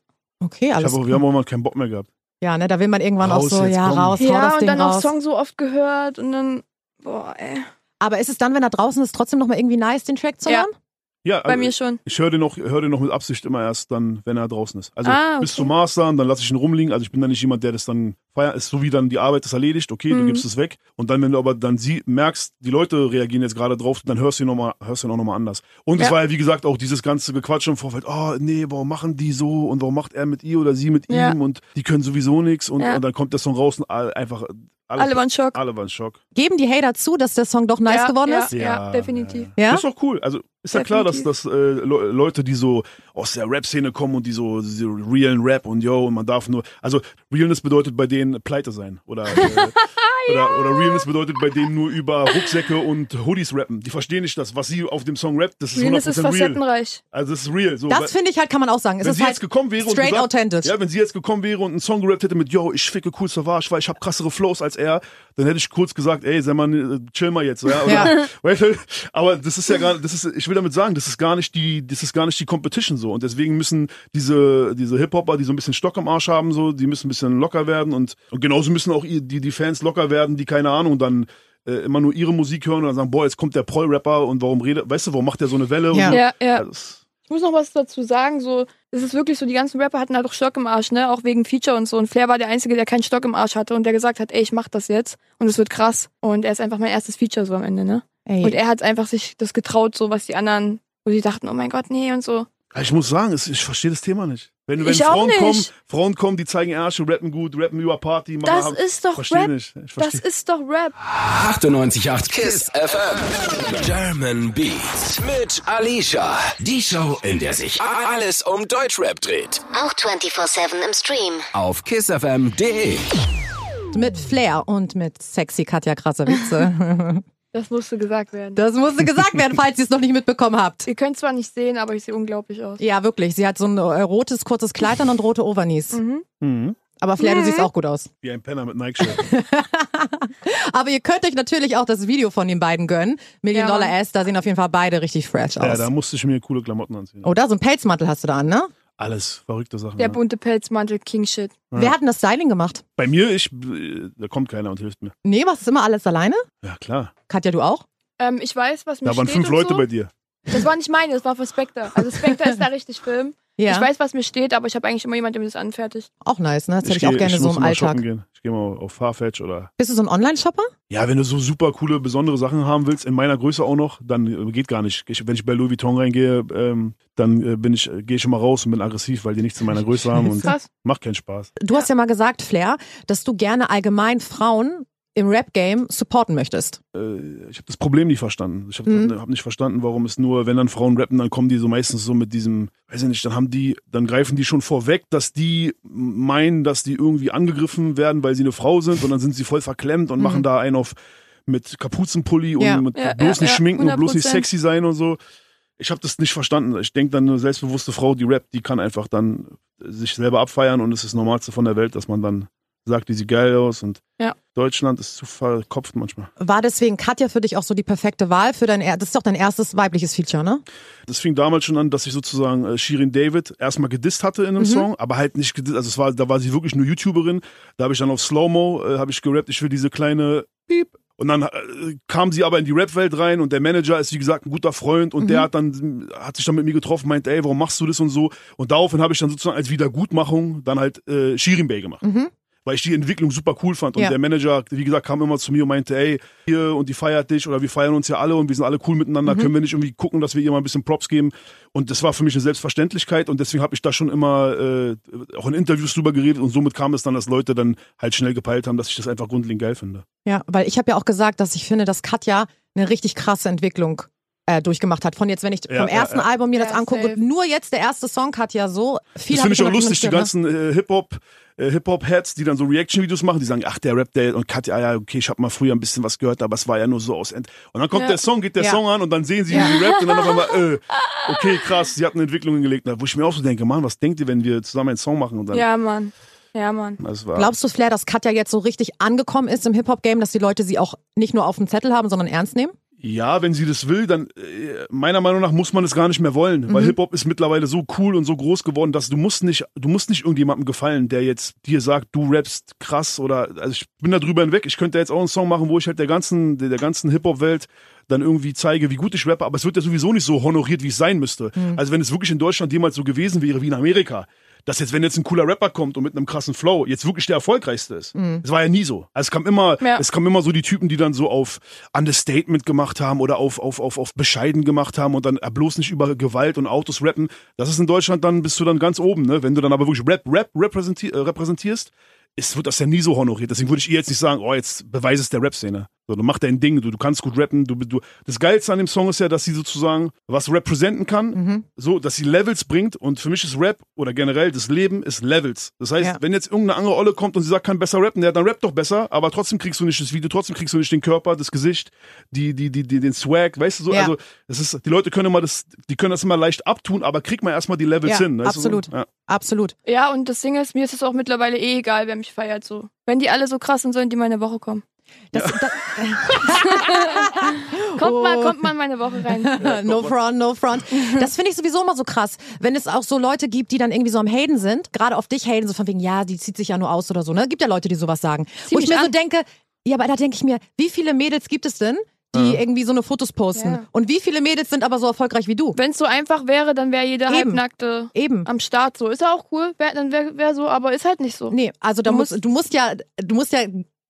Okay, Ich alles hab auch, wir haben auch mal keinen Bock mehr gehabt. Ja, ne, da will man irgendwann Raus auch so, ja, komm. raus, hau Ja, das und Ding dann auch raus. Song so oft gehört und dann, boah, ey. Aber ist es dann, wenn er draußen ist, trotzdem nochmal irgendwie nice, den Track zu Ja. hören? Ja, Bei also mir schon. ich höre den, noch, hör den noch mit Absicht immer erst dann, wenn er draußen ist. Also Ah, bis okay. zum Master, dann lasse ich ihn rumliegen. Also ich bin dann nicht jemand, der das dann feiert. Ist so wie dann die Arbeit ist erledigt, okay, du Mhm. gibst es weg. Und dann, wenn du aber dann sie, merkst, die Leute reagieren jetzt gerade drauf, dann hörst du ihn, noch mal, hörst du ihn auch nochmal anders. Und es Ja. war ja, wie gesagt, auch dieses ganze Gequatsch im Vorfeld. Oh, nee, warum machen die so? Und warum macht er mit ihr oder sie mit Ja. ihm? Und die können sowieso nichts. Und, Ja. und dann kommt der Song raus und einfach alle, Alle waren Schock. alle waren Schock. Geben die Hater zu, dass der Song doch nice ja, geworden ja, ist? Ja, definitiv. Ja? Das ist doch cool. Also Ist ja klar, dass, dass äh, Le- Leute, die so aus der Rap-Szene kommen und die so diese realen Rap und yo, und man darf nur, also Realness bedeutet bei denen pleite sein oder äh, oder, oder Realness bedeutet bei denen nur über Rucksäcke und Hoodies rappen. Die verstehen nicht das, was sie auf dem Song rappt, das ist 100% Realness ist real. facettenreich. Also das ist real. So, Das finde ich halt, kann man auch sagen. Es wenn ist sie halt jetzt gekommen wäre und straight gesagt, authentisch. ja, wenn sie jetzt gekommen wäre und einen Song gerappt hätte mit Yo, ich ficke cool Savage, weil ich habe krassere Flows als er, dann hätte ich kurz gesagt, ey, sei mal, äh, chill mal jetzt, ja. Oder, Ja. Aber das ist ja gar, das ist, ich will damit sagen, das ist gar nicht die, das ist gar nicht die Competition so und deswegen müssen diese diese Hip Hopper, die so ein bisschen Stock im Arsch haben, so, die müssen ein bisschen locker werden und, und genauso müssen auch die die Fans locker werden, die keine Ahnung dann äh, immer nur ihre Musik hören und dann sagen, boah, jetzt kommt der Proll-Rapper und warum redet, weißt du, warum macht der so eine Welle? Ja. Ja, ja. Also, Ich muss noch was dazu sagen, so, es ist wirklich so, die ganzen Rapper hatten halt auch Stock im Arsch, ne, auch wegen Feature und so. Und Flair war der Einzige, der keinen Stock im Arsch hatte und der gesagt hat, ey, ich mach das jetzt und es wird krass. Und er ist einfach mein erstes Feature so am Ende, ne. Ey, Und er hat einfach sich das getraut, so was die anderen, wo sie dachten, oh mein Gott, nee und so. Ich muss sagen, ich verstehe das Thema nicht. Wenn, wenn Ich auch Frauen nicht. kommen, Frauen kommen, die zeigen Ärsche, rappen gut, rappen über Party, machen Das ist doch verstehe Rap. nicht. Ich Das ist doch Rap. 98.8 KISS FM. German Beats mit Alicia. Die Show, in der sich alles um Deutschrap dreht. Auch 24-7 im Stream. Auf kissfm.de. mit Flair und mit sexy Katja Krasavice. Das musste gesagt werden. Das musste gesagt werden, falls ihr es noch nicht mitbekommen habt. Ihr könnt zwar nicht sehen, aber ich sehe unglaublich aus. Ja, wirklich. Sie hat so ein äh, rotes, kurzes Kleid an und rote Overknees. Mhm. Aber Flair, du siehst auch gut aus. Wie ein Penner mit Nike-Shirt. Aber ihr könnt euch natürlich auch das Video von den beiden gönnen. Million Ja. Dollar S, da sehen auf jeden Fall beide richtig fresh ja, aus. da musste ich mir coole Klamotten anziehen. oh, da so ein Pelzmantel hast du da an, ne? Alles verrückte Sachen. Der ja. bunte Pelzmantel, King Shit. Wer hat denn das Styling gemacht? Bei mir, ich, äh, da kommt keiner und hilft mir. Nee, machst du immer alles alleine? Ja, klar. Katja, du auch? Ähm, ich weiß, was mir Da waren steht fünf und Leute so. bei dir. Das war nicht meine, das war für Spectre. Also Spectre ist da richtig Film. Ja. Ich weiß, was mir steht, aber ich habe eigentlich immer jemanden, der mir das anfertigt. Auch nice, ne? Das hätte ich, auch gerne so muss im mal Alltag. shoppen gehen. Ich gehe mal auf Farfetch oder. Bist du so ein Online-Shopper? Ja, wenn du so super coole, besondere Sachen haben willst, in meiner Größe auch noch, dann äh, geht gar nicht. Ich, wenn ich bei Louis Vuitton reingehe, ähm, dann äh, bin ich, äh, gehe ich schon mal raus und bin aggressiv, weil die nichts in meiner Größe haben und Krass. macht keinen Spaß. Du hast ja mal gesagt, Flair, dass du gerne allgemein Frauen im Rap-Game supporten möchtest. Äh, ich habe das Problem nicht verstanden. Ich habe Mhm. hab nicht verstanden, warum es nur, wenn dann Frauen rappen, dann kommen die so meistens so mit diesem, weiß ich nicht, dann haben die, dann greifen die schon vorweg, dass die meinen, dass die irgendwie angegriffen werden, weil sie eine Frau sind und dann sind sie voll verklemmt und machen da einen auf mit Kapuzenpulli und Ja. mit Ja, bloß ja, nicht schminken und bloß nicht 100%. sexy sein und so. Ich habe das nicht verstanden. Ich denke dann eine selbstbewusste Frau, die rappt, die kann einfach dann sich selber abfeiern und es ist das Normalste von der Welt, dass man dann sagt, die sieht geil aus und Ja. Deutschland ist zu verkopft manchmal. War deswegen Katja für dich auch so die perfekte Wahl für dein, das ist doch dein erstes weibliches Feature, ne? Das fing damals schon an, dass ich sozusagen äh, Shirin David erstmal gedisst hatte in einem Song, aber halt nicht gedisst, also es war, da war sie wirklich nur YouTuberin. Da habe ich dann auf Slow-Mo, äh, habe ich gerappt, ich will diese kleine Piep. Und dann äh, kam sie aber in die Rap-Welt rein und der Manager ist wie gesagt ein guter Freund und der hat dann hat sich dann mit mir getroffen, meinte, ey, warum machst du das und so? Und daraufhin habe ich dann sozusagen als Wiedergutmachung dann halt äh, Shirin Bay gemacht. Weil ich die Entwicklung super cool fand. Und Ja. der Manager, wie gesagt, kam immer zu mir und meinte, ey, hier und die feiert dich oder wir feiern uns ja alle und wir sind alle cool miteinander. Können wir nicht irgendwie gucken, dass wir ihr mal ein bisschen Props geben? Und das war für mich eine Selbstverständlichkeit und deswegen habe ich da schon immer äh, auch in Interviews drüber geredet und somit kam es dann, dass Leute dann halt schnell gepeilt haben, dass ich das einfach grundlegend geil finde. Ja, weil ich habe ja auch gesagt, dass ich finde, dass Katja eine richtig krasse Entwicklung äh, durchmacht hat. Von jetzt, wenn ich Ja, vom ja, ersten ja. Album mir das Ja, angucke, safe. nur jetzt der erste Song, Katja, so viel Das finde ich auch lustig, die ne? ganzen äh, Hip-Hop, äh, Hip-Hop-Heads, die dann so Reaction-Videos machen, die sagen, ach, der Rap, der und Katja, ja, okay, ich habe mal früher ein bisschen was gehört, aber es war ja nur so aus End. Und dann kommt Ja. der Song, geht der Ja. Song an und dann sehen sie, wie sie rappt und dann auf einmal, äh, okay, krass, sie hat eine Entwicklung hingelegt. Wo ich mir auch so denke, Mann, was denkt ihr, wenn wir zusammen einen Song machen? Und dann, Ja, Mann. Ja, Mann. das war, Glaubst du, Flair, dass Katja jetzt so richtig angekommen ist im Hip-Hop-Game, dass die Leute sie auch nicht nur auf dem Zettel haben, sondern ernst nehmen? Ja, wenn sie das will, dann äh, meiner Meinung nach muss man es gar nicht mehr wollen, weil Hip Hop ist mittlerweile so cool und so groß geworden, dass du musst nicht, du musst nicht irgendjemandem gefallen, der jetzt dir sagt, du rappst krass oder also ich bin da drüber hinweg. Ich könnte jetzt auch einen Song machen, wo ich halt der ganzen der, der ganzen Hip Hop Welt dann irgendwie zeige, wie gut ich rappe, aber es wird ja sowieso nicht so honoriert, wie es sein müsste. Also wenn es wirklich in Deutschland jemals so gewesen wäre wie in Amerika, dass jetzt, wenn jetzt ein cooler Rapper kommt und mit einem krassen Flow jetzt wirklich der erfolgreichste ist. Das war ja nie so. Also es kam immer, Ja. es kamen immer so die Typen, die dann so auf Understatement gemacht haben oder auf, auf, auf, auf bescheiden gemacht haben und dann äh, bloß nicht über Gewalt und Autos rappen. Das ist in Deutschland dann, bist du dann ganz oben, ne? Wenn du dann aber wirklich Rap, Rap repräsentier, äh, repräsentierst, es wird das ja nie so honoriert. Deswegen würde ich ihr jetzt nicht sagen, oh, jetzt beweis es der Rap-Szene. So, du mach dein Ding, du, du kannst gut rappen. Du, du, das Geilste an dem Song ist ja, dass sie sozusagen was representen kann, Mhm. so, dass sie Levels bringt. Und für mich ist Rap oder generell das Leben ist Levels. Das heißt, Ja. wenn jetzt irgendeine andere Olle kommt und sie sagt, kann besser rappen, ja, dann rapp doch besser, aber trotzdem kriegst du nicht das Video, trotzdem kriegst du nicht den Körper, das Gesicht, die, die, die, die den Swag, weißt du so? Ja. Also, das ist, die Leute können immer das, die können das immer leicht abtun, aber krieg mal erstmal die Levels Ja, hin. weißt du absolut. So? Ja. Absolut. Ja, und das Ding ist, mir ist es auch mittlerweile eh egal, wer mich feiert. So. Wenn die alle so krass sind, sollen die meine Woche kommen. Das, das, Kommt Oh. mal, kommt mal in meine Woche rein. no front, no front. Das finde ich sowieso immer so krass, wenn es auch so Leute gibt, die dann irgendwie so am Haten sind, gerade auf dich haten, so von wegen, ja, die zieht sich ja nur aus oder so, ne? Gibt ja Leute, die sowas sagen. Zieh Wo ich mir so an. denke, ja, aber da denke ich mir, wie viele Mädels gibt es denn, die irgendwie so eine Fotos posten? Ja. Und wie viele Mädels sind aber so erfolgreich wie du? Wenn es so einfach wäre, dann wäre jeder Eben. Halbnackte Eben. am Start so. Ist ja auch cool, wär, dann wäre wär so, aber ist halt nicht so. Nee, also da Du musst, musst- du musst ja, du musst ja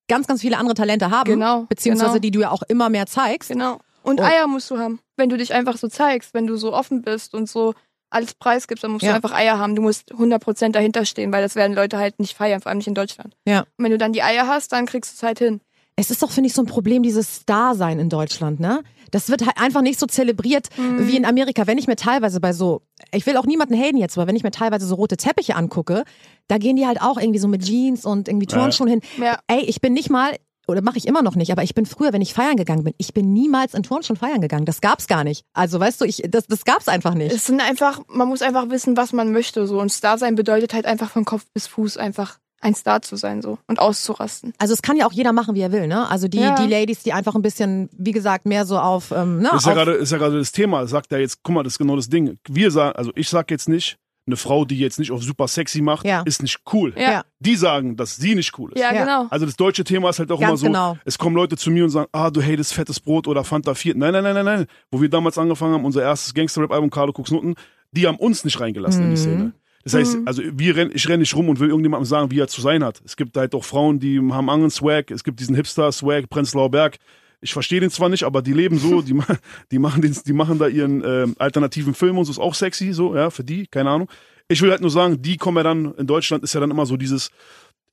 ganz, ganz viele andere Talente haben. Genau, Beziehungsweise genau. die du ja auch immer mehr zeigst. Genau. Und Oh. Eier musst du haben. Wenn du dich einfach so zeigst, wenn du so offen bist und so alles preisgibst, dann musst Ja. du einfach Eier haben. Du musst 100% dahinter stehen, weil das werden Leute halt nicht feiern, vor allem nicht in Deutschland. Ja. Und wenn du dann die Eier hast, dann kriegst du es halt hin. Es ist doch, finde ich, so ein Problem, dieses Star-Sein in Deutschland, ne? Das wird halt einfach nicht so zelebriert Mhm. wie in Amerika. Wenn ich mir teilweise bei so, ich will auch niemanden haten jetzt, aber wenn ich mir teilweise so rote Teppiche angucke, da gehen die halt auch irgendwie so mit Jeans und irgendwie Turnschuhen hin. Ja. Ey, ich bin nicht mal, oder mache ich immer noch nicht, aber ich bin früher, wenn ich feiern gegangen bin, ich bin niemals in Turnschuhen feiern gegangen. Das gab's gar nicht. Also, weißt du, ich, das, das gab's einfach nicht. Es sind einfach, man muss einfach wissen, was man möchte. So. Und Star sein bedeutet halt einfach von Kopf bis Fuß einfach ein Star zu sein so und auszurasten. Also es kann ja auch jeder machen, wie er will, ne? Also die, Ja. die Ladies, die einfach ein bisschen, wie gesagt, mehr so auf, ähm, ne? Ist ja auf, gerade, ist ja gerade das Thema. Sagt er jetzt, guck mal, das ist genau das Ding. Wir sagen, also ich sag jetzt nicht, eine Frau, die jetzt nicht auf super sexy macht, Ja. ist nicht cool. Ja. Die sagen, dass sie nicht cool ist. Ja, Ja. genau. Also das deutsche Thema ist halt auch Ganz immer so, genau. es kommen Leute zu mir und sagen, ah, du hatest fettes Brot oder Fanta 4. Nein, nein, nein, nein, nein. Wo wir damals angefangen haben, unser erstes Gangster-Rap-Album, Carlo Kuxnutten, die haben uns nicht reingelassen in die Szene. Das heißt, also wir renn, ich renne nicht rum und will irgendjemandem sagen, wie er zu sein hat. Es gibt halt auch Frauen, die haben Angeln Swag, es gibt diesen Hipster-Swag, Prenzlauer Berg. Ich verstehe den zwar nicht, aber die leben so, die, die, machen, den, die machen da ihren ähm, alternativen Film und so, ist auch sexy, so, ja, für die, keine Ahnung. Ich will halt nur sagen, die kommen ja dann, in Deutschland ist ja dann immer so dieses,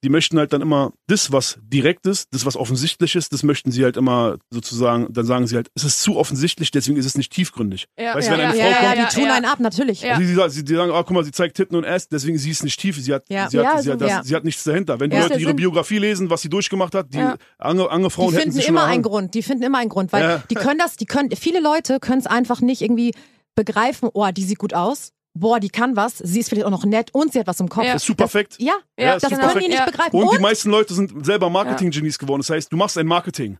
die möchten halt dann immer das, was direkt ist, das, was offensichtlich ist, das möchten sie halt immer sozusagen, dann sagen sie halt, es ist zu offensichtlich, deswegen ist es nicht tiefgründig. Ja, weißt du, ja, wenn eine ja, Frau ja, kommt, ja, die tun ja. einen ab, natürlich. Ja. also sie, sie, sie sagen, ah, guck mal, sie zeigt Titten und Ass, deswegen sie ist nicht tief, sie hat, Ja. sie hat, Ja, sie, hat so, das, ja. sie hat nichts dahinter. Wenn die Ja. Leute ihre. Biografie lesen, was sie durchgemacht hat, die Ja. andere, andere Frauen Die hätten finden immer einen Grund. Die finden immer einen Grund, weil Ja. die können das, die können, viele Leute können es einfach nicht irgendwie begreifen. Oh, die sieht gut aus. Boah, die kann was. Sie ist vielleicht auch noch nett und sie hat was im Kopf. Ja. ist super perfekt. Ja, Ja, das ist können super die perfekt. nicht Ja. begreifen. Und, die meisten Leute sind selber Marketing-Genies geworden. Das heißt, du machst ein Marketing.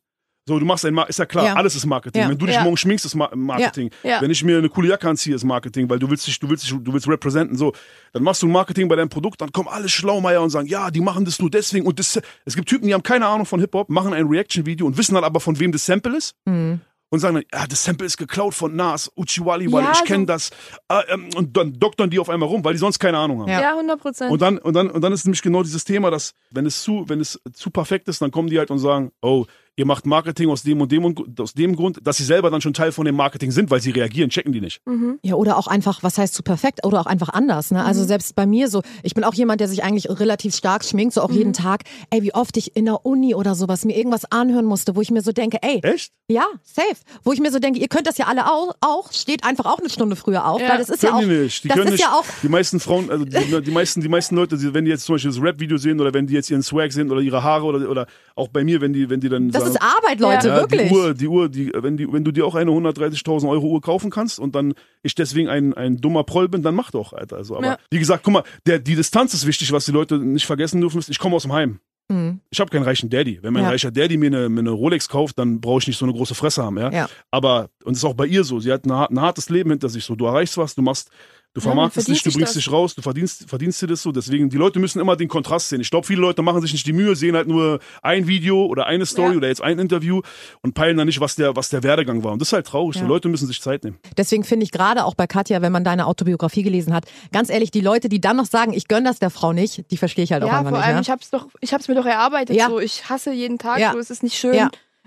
So, du machst ein, Ma ist ja klar, Ja. alles ist Marketing. Ja. Wenn du dich Ja. morgen schminkst, ist Ma Marketing. Ja. Wenn ich mir eine coole Jacke anziehe, ist Marketing, weil du willst dich, du willst dich, du willst representen, so. Dann machst du Marketing bei deinem Produkt, dann kommen alle Schlaumeier und sagen, ja, die machen das nur deswegen und das, es gibt Typen, die haben keine Ahnung von Hip-Hop, machen ein Reaction-Video und wissen dann aber, von wem das Sample ist. Mhm. Und sagen dann, ja, das Sample ist geklaut von Nas, Uchiwali, weil Ja, ich so- kenne das. Äh, ähm, und dann doktern die auf einmal rum, weil die sonst keine Ahnung haben. Ja. Ja, 100 Prozent. Und dann, und dann, und dann ist nämlich genau dieses Thema, dass, wenn es zu, wenn es zu perfekt ist, dann kommen die halt und sagen, oh, ihr macht Marketing aus dem und dem und aus dem Grund, dass sie selber dann schon Teil von dem Marketing sind, weil sie reagieren, checken die nicht. Ja, oder auch einfach, was heißt zu perfekt? Oder auch einfach anders. Ne? Also selbst bei mir so, ich bin auch jemand, der sich eigentlich relativ stark schminkt, so auch jeden Tag. Ey, wie oft ich in der Uni oder sowas mir irgendwas anhören musste, wo ich mir so denke, ey, Echt? ja, safe. Wo ich mir so denke, ihr könnt das ja alle auch, auch steht einfach auch eine Stunde früher auf, Ja. weil das ist ja Können auch, die nicht. Die das können ist nicht. ja auch, die meisten Frauen, also die, die meisten, die meisten Leute, die, wenn die jetzt zum Beispiel das Rap-Video sehen oder wenn die jetzt ihren Swag sehen oder ihre Haare oder, oder auch bei mir, wenn die, wenn die dann das sagen, ist Arbeit, Leute, Ja, wirklich. Die Uhr, die Uhr, die, wenn, die, wenn du dir auch eine 130.000 Euro Uhr kaufen kannst und dann ich deswegen ein, ein dummer Proll bin, dann mach doch, Alter. Also, aber Ja. wie gesagt, guck mal, der, die Distanz ist wichtig, was die Leute nicht vergessen dürfen. Ist, ich komme aus dem Heim. Mhm. Ich habe keinen reichen Daddy. Wenn mein Ja. reicher Daddy mir eine, mir eine Rolex kauft, dann brauche ich nicht so eine große Fresse haben, ja. Ja. Aber, und es ist auch bei ihr so, sie hat eine, ein hartes Leben hinter sich. So, du erreichst was, du machst, du Ja, vermarktest dich, verdient du bringst das. dich raus, du verdienst, verdienst dir das so. Deswegen, die Leute müssen immer den Kontrast sehen. Ich glaube, viele Leute machen sich nicht die Mühe, sehen halt nur ein Video oder eine Story Ja. oder jetzt ein Interview und peilen dann nicht, was der, was der Werdegang war. Und das ist halt traurig. Ja. So, Leute müssen sich Zeit nehmen. Deswegen finde ich gerade auch bei Katja, wenn man deine Autobiografie gelesen hat, ganz ehrlich, die Leute, die dann noch sagen, ich gönn das der Frau nicht, die verstehe ich halt auch ja, einfach vor nicht. allem, ne? ich hab's doch, ich hab's mir doch erarbeitet. Ja. So, ich hasse jeden Tag. Ja. So, es ist nicht schön.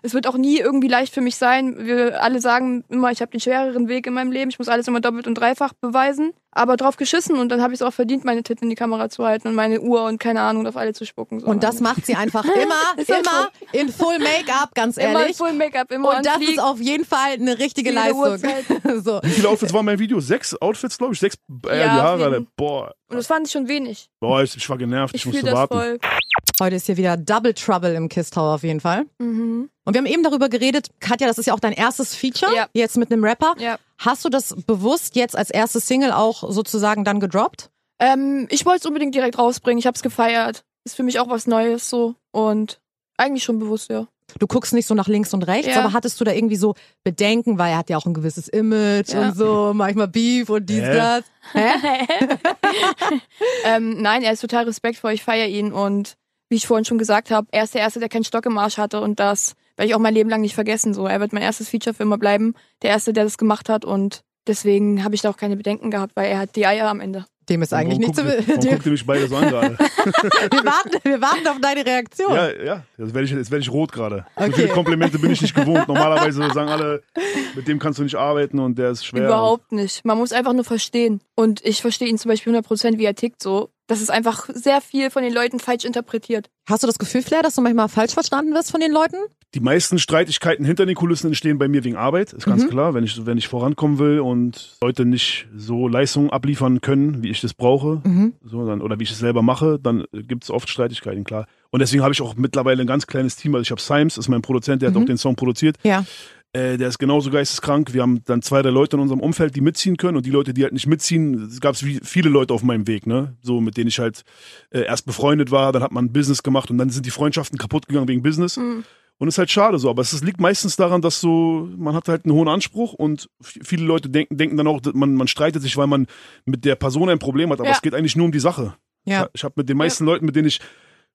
Es wird auch nie irgendwie leicht für mich sein. Wir alle sagen immer, ich habe den schwereren Weg in meinem Leben. Ich muss alles immer doppelt und dreifach beweisen. Aber drauf geschissen und dann habe ich es auch verdient, meine Titten in die Kamera zu halten und meine Uhr und keine Ahnung auf alle zu spucken. So. Und das macht sie einfach immer, halt immer in Full Make-up, ganz immer ehrlich. Full Make-up, immer Und das ist auf jeden Fall eine richtige Leistung. So. Wie viele Outfits waren mein Video? Sechs Outfits, glaube ich. Sechs äh, Ja, Alter. Boah. Und das fand ich schon wenig. Boah, ich, ich war genervt. Ich, Ich musste warten. voll. Heute ist hier wieder Double Trouble im Kiss Tower auf jeden Fall. Mhm. Und wir haben eben darüber geredet, Katja, das ist ja auch dein erstes Feature, Ja. jetzt mit einem Rapper. Ja. Hast du das bewusst jetzt als erstes Single auch sozusagen dann gedroppt? Ähm, ich wollte es unbedingt direkt rausbringen. Ich habe es gefeiert. Ist für mich auch was Neues so. Und eigentlich schon bewusst, ja. Du guckst nicht so nach links und rechts, Ja. aber hattest du da irgendwie so Bedenken, weil er hat ja auch ein gewisses Image Ja. und so, manchmal Beef und dies, Hä? das. Hä? ähm, nein, er ist total respektvoll. Ich feiere ihn. Und wie ich vorhin schon gesagt habe, er ist der Erste, der keinen Stock im Arsch hatte. Und das werde ich auch mein Leben lang nicht vergessen. So, Er wird mein erstes Feature für immer bleiben. Der Erste, der das gemacht hat. Und deswegen habe ich da auch keine Bedenken gehabt, weil er hat die Eier am Ende. Dem ist eigentlich nicht zu... warum guckt ihr mich beide so an gerade? wir, warten, wir warten auf deine Reaktion. ja, ja. Jetzt werde ich, jetzt werd ich rot gerade. So Okay. viele Komplimente bin ich nicht gewohnt. Normalerweise sagen alle, mit dem kannst du nicht arbeiten und der ist schwer. Überhaupt nicht. Man muss einfach nur verstehen. Und ich verstehe ihn zum Beispiel 100%, wie er tickt. So, Das ist einfach sehr viel von den Leuten falsch interpretiert. Hast du das Gefühl, Flair, dass du manchmal falsch verstanden wirst von den Leuten? Die meisten Streitigkeiten hinter den Kulissen entstehen bei mir wegen Arbeit, ist ganz Mhm. klar. Wenn ich, wenn ich vorankommen will und Leute nicht so Leistungen abliefern können, wie ich das brauche, Mhm. so, dann, oder wie ich es selber mache, dann gibt es oft Streitigkeiten, klar. Und deswegen habe ich auch mittlerweile ein ganz kleines Team. Also ich habe Symes, das ist mein Produzent, der Mhm. hat auch den Song produziert. Ja. Äh, der ist genauso geisteskrank. Wir haben dann zwei, drei Leute in unserem Umfeld, die mitziehen können. Und die Leute, die halt nicht mitziehen, es gab wie viele Leute auf meinem Weg, ne? So, mit denen ich halt äh, erst befreundet war, dann hat man Business gemacht und dann sind die Freundschaften kaputt gegangen wegen Business. Mhm. Und ist halt schade so, aber es liegt meistens daran, dass so, man hat halt einen hohen Anspruch und viele Leute denken, denken dann auch, dass man, man streitet sich, weil man mit der Person ein Problem hat, aber Ja. es geht eigentlich nur um die Sache. Ja. Ich, habe mit den meisten Leuten, mit denen ich,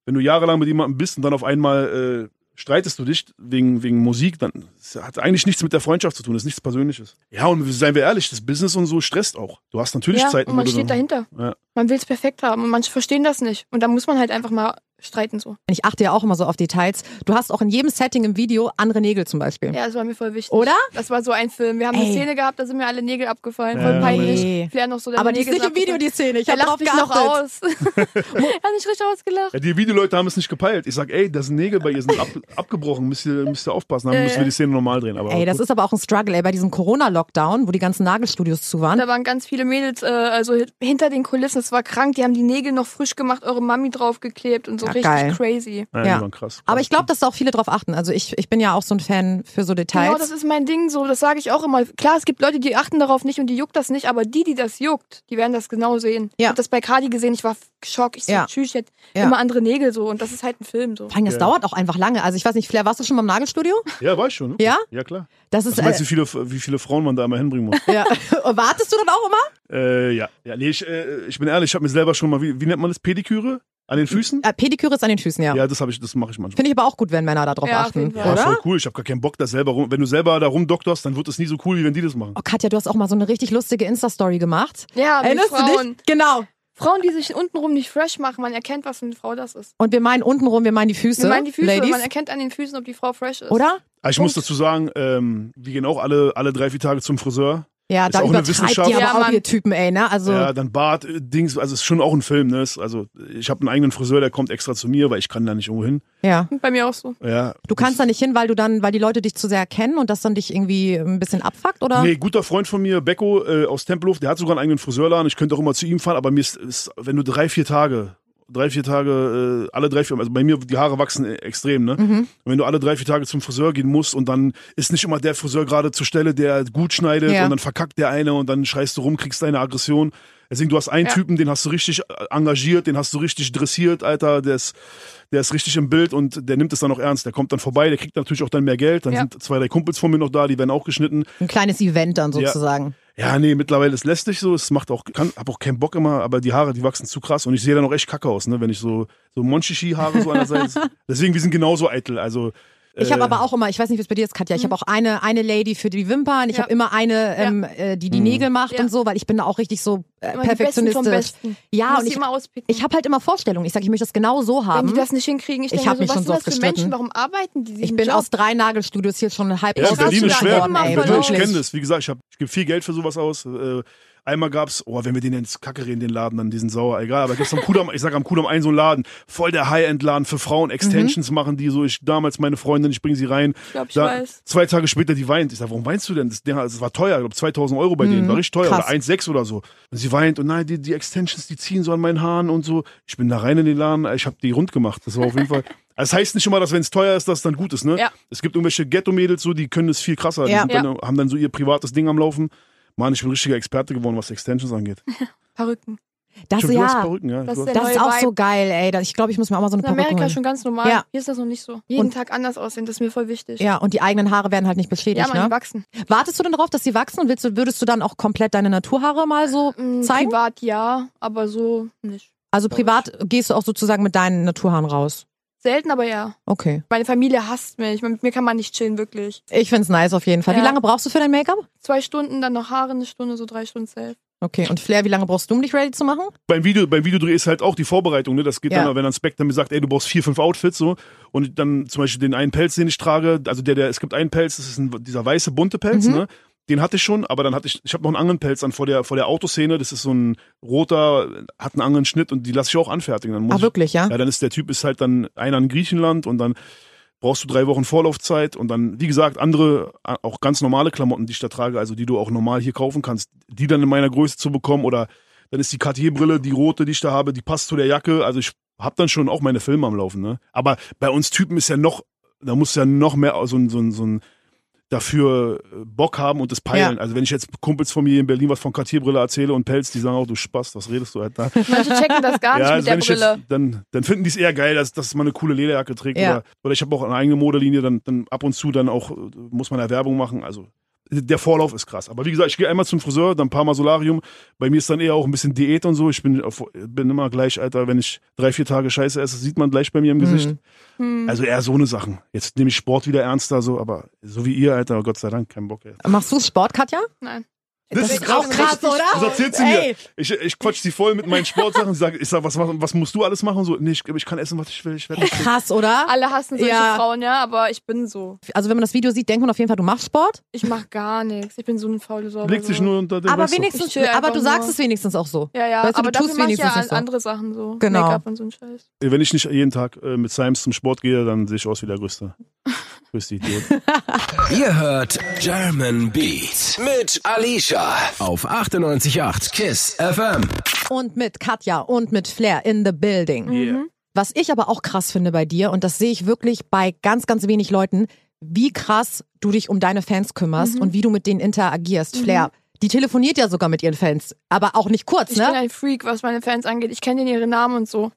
wenn du jahrelang mit jemandem bist und dann auf einmal äh, streitest du dich wegen, wegen Musik, dann hat eigentlich nichts mit der Freundschaft zu tun, das ist nichts Persönliches. Ja, und seien wir ehrlich, das Business und so stresst auch. Du hast natürlich ja, Zeiten, und man steht dahinter. Ja. Man will es perfekt haben und manche verstehen das nicht. Und da muss man halt einfach mal streiten so. Ich achte ja auch immer so auf Details. Du hast auch in jedem Setting im Video andere Nägel zum Beispiel. Ja, das war mir voll wichtig. Oder? Das war so ein Film. Wir haben Ey. eine Szene gehabt, da sind mir alle Nägel abgefallen. Voll peinlich. nee. Flair noch so deine Aber die ist Nägel nicht im Video, die Szene. Ich hab lacht drauf mich noch geachtet. aus. er hat nicht richtig ausgelacht. Ja, die Videoleute haben es nicht gepeilt. Ich sag, ey, da sind Nägel bei ihr, sind ab, abgebrochen, müsst ihr, müsst ihr aufpassen, dann Ja, müssen wir ja. die Szene normal drehen. Aber Ey, das gut. ist aber auch ein Struggle, ey, bei diesem Corona-Lockdown, wo die ganzen Nagelstudios zu waren. Da waren ganz viele Mädels, äh, also hinter den Kulissen. Es war krank. Die haben die Nägel noch frisch gemacht, eure Mami draufgeklebt und so Ja, richtig geil. crazy. ja, ja. krass. Aber ich glaube, dass da auch viele drauf achten. Also ich, ich bin ja auch so ein Fan für so Genau, Details. das ist mein Ding so. Das sage ich auch immer. Klar, es gibt Leute, die achten darauf nicht und die juckt das nicht, aber die, die das juckt, die werden das genau sehen. Ich Ja. habe das bei Cardi gesehen. Ich war geschockt. Ich so, Ja. tschüss, jetzt Ja. immer andere Nägel so und das ist halt ein Film so. Vor allem, das Ja. dauert auch einfach lange. Also ich weiß nicht, Flair, warst du schon mal im Nagelstudio? Ja, war ich schon. Ne? Ja? Ja, klar. Das ist. Was meinst du, Äh, wie viele, wie viele Frauen man da immer hinbringen muss? ja. Wartest du dann auch immer? äh, ja. ja nee, ich, äh, ich bin ehrlich, ich habe mir selber schon mal, wie, wie nennt man das, Pediküre? An den Füßen? Äh, Pediküre ist an den Füßen, ja. Ja, das, hab ich, das mache ich manchmal. Finde ich aber auch gut, wenn Männer da drauf Ja, achten. Ja, Oder? voll cool. Ich habe gar keinen Bock, das selber rum. Wenn du selber da rumdoktorst, dann wird es nie so cool, wie wenn die das machen. Oh, Katja, du hast auch mal so eine richtig lustige Insta-Story gemacht. Ja, mit Erinnerst du Frauen. dich? Genau. Frauen, die sich untenrum nicht fresh machen, man erkennt, was für eine Frau das ist. Und wir meinen untenrum, wir meinen die Füße. Wir meinen die Füße, Ladies. man erkennt an den Füßen, ob die Frau fresh ist. Oder? Aber ich muss dazu sagen, ähm, wir gehen auch alle, alle drei, vier Tage zum Friseur. Ja, Ist da auch eine Wissenschaft. die aber Ja, auch ihr Typen, ey, ne? Also, Ja, dann Bart, äh, Dings, also es ist schon auch ein Film, ne? Ist- Also ich habe einen eigenen Friseur, der kommt extra zu mir, weil ich kann da nicht irgendwo hin. ja. Bei mir auch so. Ja. Du kannst da nicht hin, weil du dann, weil die Leute dich zu sehr kennen und das dann dich irgendwie ein bisschen abfuckt, oder? Nee, guter Freund von mir, Becco äh, aus Tempelhof, der hat sogar einen eigenen Friseurladen. Ich könnte auch immer zu ihm fahren, aber mir ist, ist wenn du drei, vier Tage, drei, vier Tage, äh, alle drei, vier, also bei mir, die Haare wachsen äh, extrem, ne? Und wenn du alle drei, vier Tage zum Friseur gehen musst und dann ist nicht immer der Friseur gerade zur Stelle, der gut schneidet Ja. und dann verkackt der eine und dann schreist du rum, kriegst deine Aggression. Deswegen, du hast einen Ja. Typen, den hast du richtig äh, engagiert, den hast du richtig dressiert, Alter, der ist, der ist richtig im Bild und der nimmt es dann auch ernst. Der kommt dann vorbei, der kriegt natürlich auch dann mehr Geld. Dann Ja. sind zwei, drei Kumpels von mir noch da, die werden auch geschnitten. Ein kleines Event dann Ja. sozusagen. Ja, nee, mittlerweile ist lästig so. Es macht auch, kann, hab auch keinen Bock immer, aber die Haare, die wachsen zu krass und ich sehe dann auch echt kacke aus, ne, wenn ich so, so Monchichi-Haare so einerseits. Deswegen, wir sind genauso eitel. Also, Ich habe aber auch immer, ich weiß nicht, wie es bei dir ist, Katja, ich habe auch eine, eine Lady für die Wimpern, ich Ja. habe immer eine, ähm, äh, die die Nägel macht Ja. und so, weil ich bin da auch richtig so äh, perfektionistisch. Besten. Ja, und ich, ich habe halt immer Vorstellungen. Ich sage, ich möchte das genau so Wenn haben. die das nicht hinkriegen, ich, Ich denke hab so, mich was schon sind so das für gestritten. Menschen, warum arbeiten die Ich bin Job? aus drei Nagelstudios hier schon halb Ja, Ich Berlin ist schwer. da immer Ich, kenne das. Wie gesagt, ich, hab, ich gebe viel Geld für sowas aus. Äh, einmal gab's, oh, wenn wir den ins Kacke reden, den Laden, dann diesen sauer, egal. Aber gibt's am Kudamm, ich sag am Kudamm ein so einen Laden, voll der High-End-Laden für Frauen, Extensions machen die so. Ich damals meine Freundin, ich bringe sie rein. Ich glaube, ich Da, weiß. zwei Tage später, die weint. Ich sag, warum weinst du denn? Das, das war teuer, ich glaube 2000 Euro bei denen, war richtig teuer. Mhm. krass. Oder 1,6 oder so. Und sie weint und nein, die, die Extensions, die ziehen so an meinen Haaren und so. Ich bin da rein in den Laden, ich habe die rund gemacht. Das war auf jeden Fall. Das heißt nicht immer, dass wenn es teuer ist, dass dann gut ist, ne? Ja. Es gibt irgendwelche Ghetto-Mädels so, die können das viel krasser. Die Ja. dann, haben dann so ihr privates Ding am Laufen. Mann, ich bin richtiger Experte geworden, was Extensions angeht. Perücken. das Stimmt, ja, Perücken, ja. Das das ist auch so Vibe. geil, ey. Ich glaube, ich muss mir auch mal so eine In Amerika Perücke holen. schon ganz normal. Ja. Hier ist das noch nicht so. Jeden Und- Tag anders aussehen, das ist mir voll wichtig. Ja, und die eigenen Haare werden halt nicht Ja, beschädigt, die ne? wachsen. Wartest du denn darauf, dass sie wachsen und willst du, würdest du dann auch komplett deine Naturhaare mal so Mm, zeigen? Privat ja, aber so nicht. Also privat gehst du auch sozusagen mit deinen Naturhaaren raus. Selten, aber ja. Okay. Meine Familie hasst mich. Mit mir kann man nicht chillen, wirklich. Ich find's nice auf jeden Fall. Wie Ja. lange brauchst du für dein Make-up? Zwei Stunden, dann noch Haare, eine Stunde, so drei Stunden safe. Okay. Und Flair, wie lange brauchst du, um dich ready zu machen? beim Video, beim Videodreh ist halt auch die Vorbereitung, ne? Das geht Ja. dann, wenn dann Spectre mir sagt, ey, du brauchst vier, fünf Outfits, so. Und dann zum Beispiel den einen Pelz, den ich trage, also der, der, es gibt einen Pelz, das ist ein, dieser weiße, bunte Pelz, Mhm. ne? Den hatte ich schon, aber dann hatte ich, ich habe noch einen anderen Pelz an vor der, vor der Autoszene, das ist so ein roter, hat einen anderen Schnitt und die lasse ich auch anfertigen. Dann muss Ah, wirklich, ja? ich, ja, dann ist der Typ ist halt dann einer in Griechenland und dann brauchst du drei Wochen Vorlaufzeit und dann, wie gesagt, andere, auch ganz normale Klamotten, die ich da trage, also die du auch normal hier kaufen kannst, die dann in meiner Größe zu bekommen oder dann ist die Cartier-Brille, die rote, die ich da habe, die passt zu der Jacke. Also ich habe dann schon auch meine Filme am Laufen. Ne? Aber bei uns Typen ist ja noch, da muss ja noch mehr so ein, so ein, so ein dafür äh, Bock haben und das peilen. Ja. Also wenn ich jetzt Kumpels von mir in Berlin was von Cartier-Brille erzähle und Pelz, die sagen auch, du Spaß, was redest du halt da? Manche checken das gar nicht ja, mit also der Brille. jetzt, dann, dann finden die es eher geil, dass, dass man eine coole Lederjacke trägt. Ja. Oder, oder ich habe auch eine eigene Modelinie, dann, dann ab und zu dann auch äh, muss man da Werbung machen. Also der Vorlauf ist krass. Aber wie gesagt, ich gehe einmal zum Friseur, dann ein paar Mal Solarium. Bei mir ist dann eher auch ein bisschen Diät und so. Ich bin, bin immer gleich, Alter, wenn ich drei, vier Tage Scheiße esse, sieht man gleich bei mir im Gesicht. Mhm. Hm. Also eher so eine Sachen. Jetzt nehme ich Sport wieder ernster, so, aber so wie ihr, Alter, Gott sei Dank, kein Bock, ey. Machst du Sport, Katja? Nein. Das Ich ist auch krass, oder? Das erzählt sie Ey. mir. Ich, ich quatsch sie voll mit meinen Sportsachen. Ich sag, ich sag was, was, was musst du alles machen? So, nee, ich, ich kann essen, was ich will. Ich werde nicht Krass, oder? Alle hassen solche Ja. Frauen, ja, aber ich bin so. Also wenn man das Video sieht, denkt man auf jeden Fall, du machst Sport. Ich mach gar nichts. Ich bin so eine faule Sau. Legt sich nur unter den aber wenigstens, aber du sagst nur. es wenigstens auch so. Ja, ja, Weißt du, aber du tust dafür mach ich ja wenigstens so. andere Sachen so. Genau. Make-up und so ein Scheiß. Wenn ich nicht jeden Tag äh, mit Sims zum Sport gehe, dann sehe ich aus wie der größte, größte Idiot. Ihr hört German Beat mit Alicia auf 98.8 KISS FM. Und mit Katja und mit Flair in the building. Yeah. Was ich aber auch krass finde bei dir, und das sehe ich wirklich bei ganz, ganz wenig Leuten, wie krass du dich um deine Fans kümmerst Mhm. und wie du mit denen interagierst. Flair, die telefoniert ja sogar mit ihren Fans, aber auch nicht kurz, Ich bin ne? ein Freak, was meine Fans angeht. Ich kenne ihre Namen und so.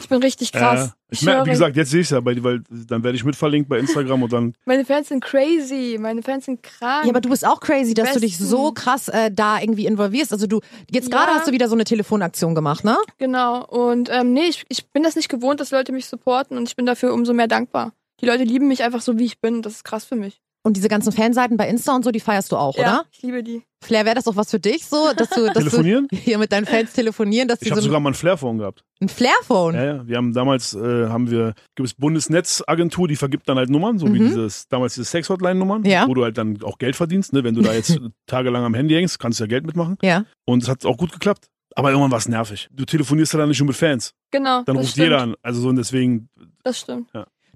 Ich bin richtig krass. Ja, ich Ich merke, wie gesagt, jetzt sehe ich es ja, bei, weil dann werde ich mitverlinkt bei Instagram und dann. Meine Fans sind crazy. Meine Fans sind krank. Ja, aber du bist auch crazy, dass du dich Besten. so krass äh, da irgendwie involvierst. Also du, jetzt gerade Ja. hast du wieder so eine Telefonaktion gemacht, ne? Genau. Und ähm, nee, ich, ich bin das nicht gewohnt, dass Leute mich supporten und ich bin dafür umso mehr dankbar. Die Leute lieben mich einfach so, wie ich bin. Das ist krass für mich. Und diese ganzen Fanseiten bei Insta und so, die feierst du auch, Ja, oder? ich liebe die. Flair, wäre das auch was für dich so, dass du, dass Telefonieren? du hier mit deinen Fans telefonieren, dass Ich die habe so sogar mal ein Flair-Phone gehabt. ein Flair-Phone. Ja, ja. Wir haben damals, äh, haben wir, gibt es Bundesnetzagentur, die vergibt dann halt Nummern, so wie Mhm. dieses, damals diese Sex-Hotline-Nummern, Ja. wo du halt dann auch Geld verdienst, ne? Wenn du da jetzt tagelang am Handy hängst, kannst du ja Geld mitmachen. Ja. Und es hat auch gut geklappt. Aber irgendwann war es nervig. Du telefonierst ja dann nicht nur mit Fans. Genau. Dann das ruft stimmt. jeder an. Also so und deswegen, Das stimmt.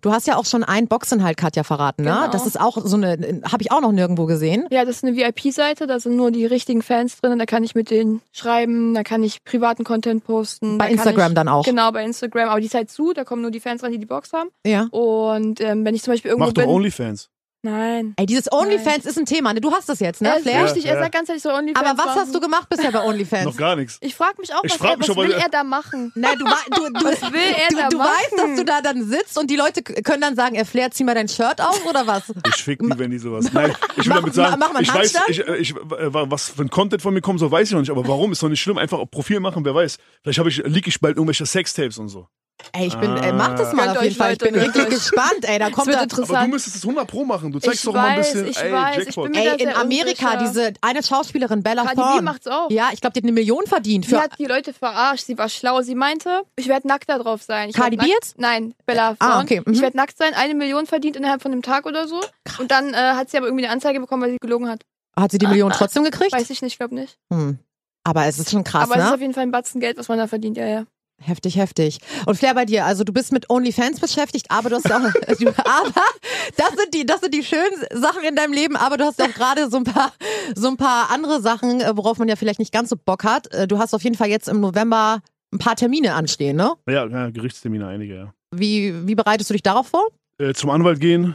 Du hast ja auch schon einen Boxinhalt, Katja, verraten, ne? Genau. Das ist auch so eine, habe ich auch noch nirgendwo gesehen. Ja, das ist eine VIP-Seite, da sind nur die richtigen Fans drin, da kann ich mit denen schreiben, da kann ich privaten Content posten. Bei da kann Instagram ich, dann auch. Genau, bei Instagram, aber die ist halt zu, da kommen nur die Fans rein, die die Box haben. Ja. Und ähm, wenn ich zum Beispiel irgendwo mach doch. Onlyfans. Nein. Ey, dieses OnlyFans ist ein Thema, ne? Du hast das jetzt, ne, ist Flair? richtig, Ja, er sagt ganz ehrlich so OnlyFans Aber was machen. hast du gemacht bisher bei OnlyFans? Noch gar nichts. Ich frage mich auch, Ich was, frag er, mich was will er da machen? Na, du, du, du, Was will er du, da du machen? weißt, dass du da dann sitzt und die Leute können dann sagen, er Flair, zieh mal dein Shirt auf oder was? Ich fick die, wenn die sowas. Nein, ich will Mach- damit sagen, mach einen ich weiß, ich, äh, ich, äh, was für ein Content von mir kommt, so weiß ich noch nicht. Aber warum ist doch nicht schlimm. Einfach auf Profil machen, wer weiß. Vielleicht habe ich, leak ich bald irgendwelche Sextapes und so. Ey, ich bin, ey, mach das mal auf jeden Fall. Ich bin euch. gespannt, ey. Da kommt wird da, interessant. Aber du müsstest es 100 pro machen. Du zeigst Ich doch mal ein weiß, bisschen, ich ey, weiß, ich bin mir ey, in Amerika, unsicher. diese eine Schauspielerin, Bella Cardi B Thorne. macht's auch. Ja, ich glaube, die hat eine Million verdient. Für, hat die Leute verarscht, sie war schlau. Sie meinte, ich werde nackt da drauf sein. Ich Cardi B jetzt? Nein, Bella Ah, Thorne. okay, mhm. Ich werde nackt sein, eine Million verdient innerhalb von einem Tag oder so. Und dann äh, hat sie aber irgendwie eine Anzeige bekommen, weil sie gelogen hat. hat sie die Million trotzdem gekriegt? Weiß ich nicht, glaube nicht. Hm. Aber es ist schon krass, aber es ist ne? auf jeden Fall ein Batzen Geld, was man da verdient, ja, ja. Heftig, heftig. Und Flair bei dir, also du bist mit OnlyFans beschäftigt, aber du hast auch, du, aber das sind die, das sind die schönen Sachen in deinem Leben, aber du hast auch gerade so ein paar, so ein paar andere Sachen, äh, worauf man ja vielleicht nicht ganz so Bock hat. Äh, Du hast auf jeden Fall jetzt im November ein paar Termine anstehen, ne? Ja, ja, Gerichtstermine einige, ja. Wie, wie bereitest du dich darauf vor? Äh, zum Anwalt gehen,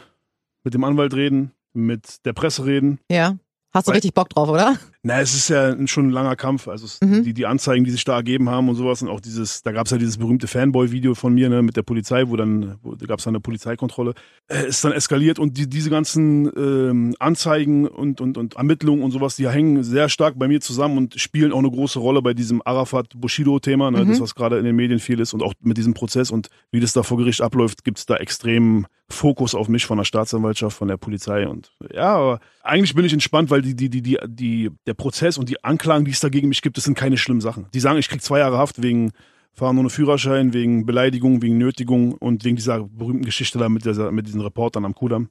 mit dem Anwalt reden, mit der Presse reden. Ja. Hast du Weil- richtig Bock drauf, oder? Na, es ist ja schon ein langer Kampf. Also Mhm. die, die Anzeigen, die sich da ergeben haben und sowas und auch dieses, da gab es ja dieses berühmte Fanboy-Video von mir ne, mit der Polizei, wo dann, wo, da gab es dann eine Polizeikontrolle, äh, ist dann eskaliert und die, diese ganzen ähm, Anzeigen und, und, und Ermittlungen und sowas, die hängen sehr stark bei mir zusammen und spielen auch eine große Rolle bei diesem Arafat-Bushido-Thema, ne, Mhm. das was gerade in den Medien viel ist und auch mit diesem Prozess und wie das da vor Gericht abläuft, gibt es da extremen Fokus auf mich von der Staatsanwaltschaft, von der Polizei und ja, aber eigentlich bin ich entspannt, weil die, die, die, die, die, der Prozess und die Anklagen, die es da gegen mich gibt, das sind keine schlimmen Sachen. Die sagen, ich krieg zwei Jahre Haft wegen Fahren ohne Führerschein, wegen Beleidigung, wegen Nötigung und wegen dieser berühmten Geschichte da mit, dieser, mit diesen Reportern am Kudamm.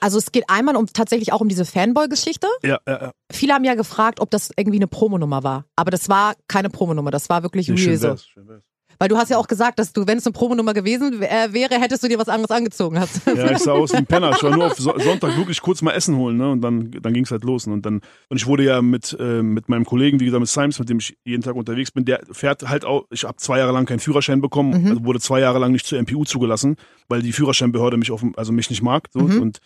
Also es geht einmal um tatsächlich auch um diese Fanboy-Geschichte. Ja, ja, ja. Viele haben ja gefragt, ob das irgendwie eine Promonummer war. Aber das war keine Promonummer, das war wirklich Nee, real schön wär's, schön wär's. Weil du hast ja auch gesagt, dass du, wenn es eine Promonummer gewesen äh, wäre, hättest du dir was anderes angezogen hast. Ja, ich sah aus wie ein Penner. Ich war nur auf So- Sonntag wirklich kurz mal Essen holen, ne? Und dann, dann ging es halt los. Ne? Und dann, und ich wurde ja mit, äh, mit meinem Kollegen, wie gesagt, mit Simes, mit dem ich jeden Tag unterwegs bin, der fährt halt auch, ich habe zwei Jahre lang keinen Führerschein bekommen, also wurde zwei Jahre lang nicht zur MPU zugelassen, weil die Führerscheinbehörde mich auf, also mich nicht mag. So. Und,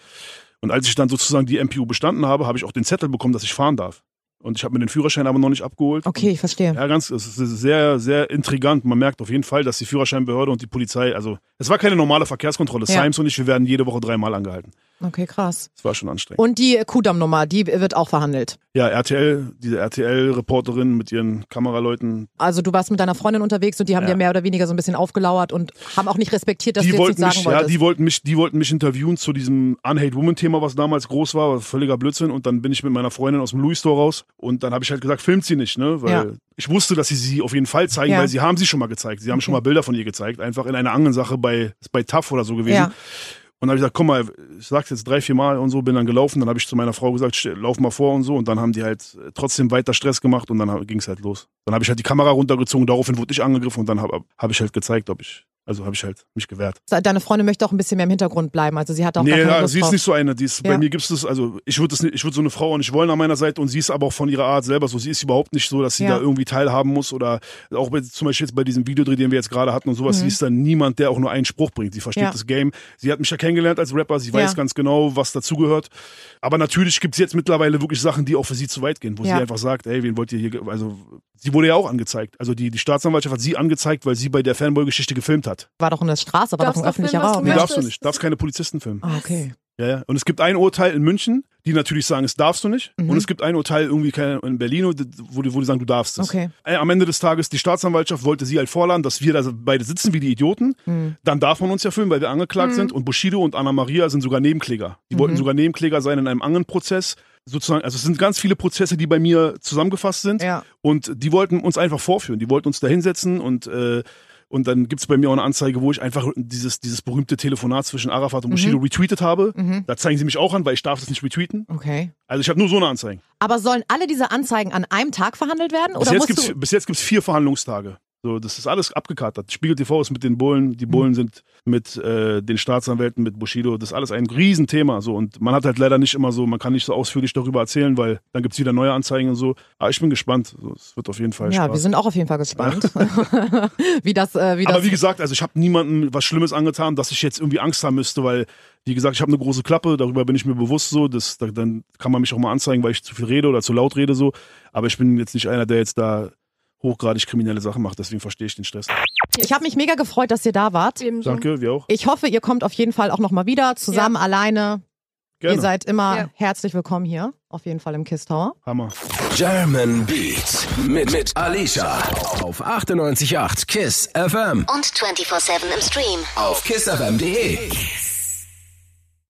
und als ich dann sozusagen die MPU bestanden habe, habe ich auch den Zettel bekommen, dass ich fahren darf. Und ich habe mir den Führerschein aber noch nicht abgeholt. Okay, ich verstehe. Ja, ganz, es ist sehr, sehr intrigant. Man merkt auf jeden Fall, dass die Führerscheinbehörde und die Polizei, also es war keine normale Verkehrskontrolle. Ja. Simes und ich, wir werden jede Woche dreimal angehalten. Okay, krass. Es war schon anstrengend. Und die Kudamm-Nummer, die wird auch verhandelt. ja, RTL, diese RTL-Reporterin mit ihren Kameraleuten, Also du warst mit deiner Freundin unterwegs und die haben Ja. dir mehr oder weniger so ein bisschen aufgelauert und haben auch nicht respektiert, dass die du jetzt wollten nicht sagen mich, ja, wolltest. die wollten mich, die wollten mich interviewen zu diesem Unhate Woman Thema, was damals groß war, war völliger Blödsinn. Und dann bin ich mit meiner Freundin aus dem Louis Store raus und dann habe ich halt gesagt, filmt sie nicht, ne, weil Ja. ich wusste, dass sie sie auf jeden Fall zeigen, Ja. weil sie haben sie schon mal gezeigt. Sie haben schon Okay. mal Bilder von ihr gezeigt, einfach in einer anderen Sache bei, bei TAF oder so gewesen. Ja. Und dann habe ich gesagt, komm mal, ich sag's jetzt drei, vier Mal und so, bin dann gelaufen. Dann habe ich zu meiner Frau gesagt, "Stell- lauf mal vor und so. Und dann haben die halt trotzdem weiter Stress gemacht und dann ging es halt los. Dann habe ich halt die Kamera runtergezogen, daraufhin wurde ich angegriffen und dann habe hab ich halt gezeigt, ob ich, also habe ich halt mich gewehrt. Deine Freundin möchte auch ein bisschen mehr im Hintergrund bleiben. Also sie hat auch Nee, gar keine ja, Lust sie ist drauf. nicht so eine. Die ist, Ja. Bei mir gibt's das, also ich würde würd so eine Frau auch nicht wollen an meiner Seite und sie ist aber auch von ihrer Art selber so. Sie ist überhaupt nicht so, dass sie Ja. da irgendwie teilhaben muss oder auch bei, zum Beispiel jetzt bei diesem Videodreh, den wir jetzt gerade hatten und sowas. Sie ist dann niemand, der auch nur einen Spruch bringt. Sie versteht Mhm. Das Game. Sie hat mich ja kennengelernt als Rapper. Sie weiß ganz genau, was dazugehört. Aber natürlich gibt's jetzt mittlerweile wirklich Sachen, die auch für sie zu weit gehen, wo sie einfach sagt, ey, wen wollt ihr hier, ge-" also sie wurde ja auch angezeigt. Also die, die Staatsanwaltschaft hat sie angezeigt, weil sie bei der Fanboy-Geschichte gefilmt hat. War doch in der Straße, war Darfst doch ein öffentlicher filmen, Raum. Nee, darfst du nicht. Darfst keine Polizisten filmen. Ah, okay. Ja, ja. Und es gibt ein Urteil in München, die natürlich sagen, es darfst du nicht. Mhm. Und es gibt ein Urteil irgendwie in Berlin, wo die, wo die sagen, du darfst es. Okay. Äh, Am Ende des Tages, die Staatsanwaltschaft wollte sie halt vorladen, dass wir da beide sitzen wie die Idioten. Mhm. Dann darf man uns ja filmen, weil wir angeklagt sind. Und Bushido und Anna Maria sind sogar Nebenkläger. Die Mhm. wollten sogar Nebenkläger sein in einem anderen Prozess. Sozusagen, also es sind ganz viele Prozesse, die bei mir zusammengefasst sind. Ja. Und die wollten uns einfach vorführen. Die wollten uns da hinsetzen und äh, und dann gibt's bei mir auch eine Anzeige, wo ich einfach dieses, dieses berühmte Telefonat zwischen Arafat und Bushido retweetet habe. Da zeigen sie mich auch an, weil ich darf das nicht retweeten. Okay. Also ich habe nur so eine Anzeige. Aber sollen alle diese Anzeigen an einem Tag verhandelt werden? Bis Oder jetzt, gibt's, bis jetzt gibt's vier Verhandlungstage. So, das ist alles abgekatert. Spiegel TV ist mit den Bullen, die Mhm. Bullen sind mit äh, den Staatsanwälten, mit Bushido. Das ist alles ein Riesenthema. So. Und man hat halt leider nicht immer so, man kann nicht so ausführlich darüber erzählen, weil dann gibt's wieder neue Anzeigen und so. Aber ich bin gespannt. So, es wird auf jeden Fall Ja, Spaß. wir sind auch auf jeden Fall gespannt, wie das, äh, wie das. Aber wie gesagt, also ich habe niemandem was Schlimmes angetan, dass ich jetzt irgendwie Angst haben müsste, weil, wie gesagt, ich habe eine große Klappe, darüber bin ich mir bewusst so. Das, da, dann kann man mich auch mal anzeigen, weil ich zu viel rede oder zu laut rede so. Aber ich bin jetzt nicht einer, der jetzt da hochgradig kriminelle Sachen macht. Deswegen verstehe ich den Stress. Ich habe mich mega gefreut, dass ihr da wart. Ebenso. Danke, wir auch. Ich hoffe, ihr kommt auf jeden Fall auch nochmal wieder, zusammen, ja. alleine. Gerne. Ihr seid immer ja. herzlich willkommen hier, auf jeden Fall im Kiss Tower. Hammer. German Beat mit, mit Alicia auf 98.8 KISS FM und 24-7 im Stream auf kissfm.de. Kiss.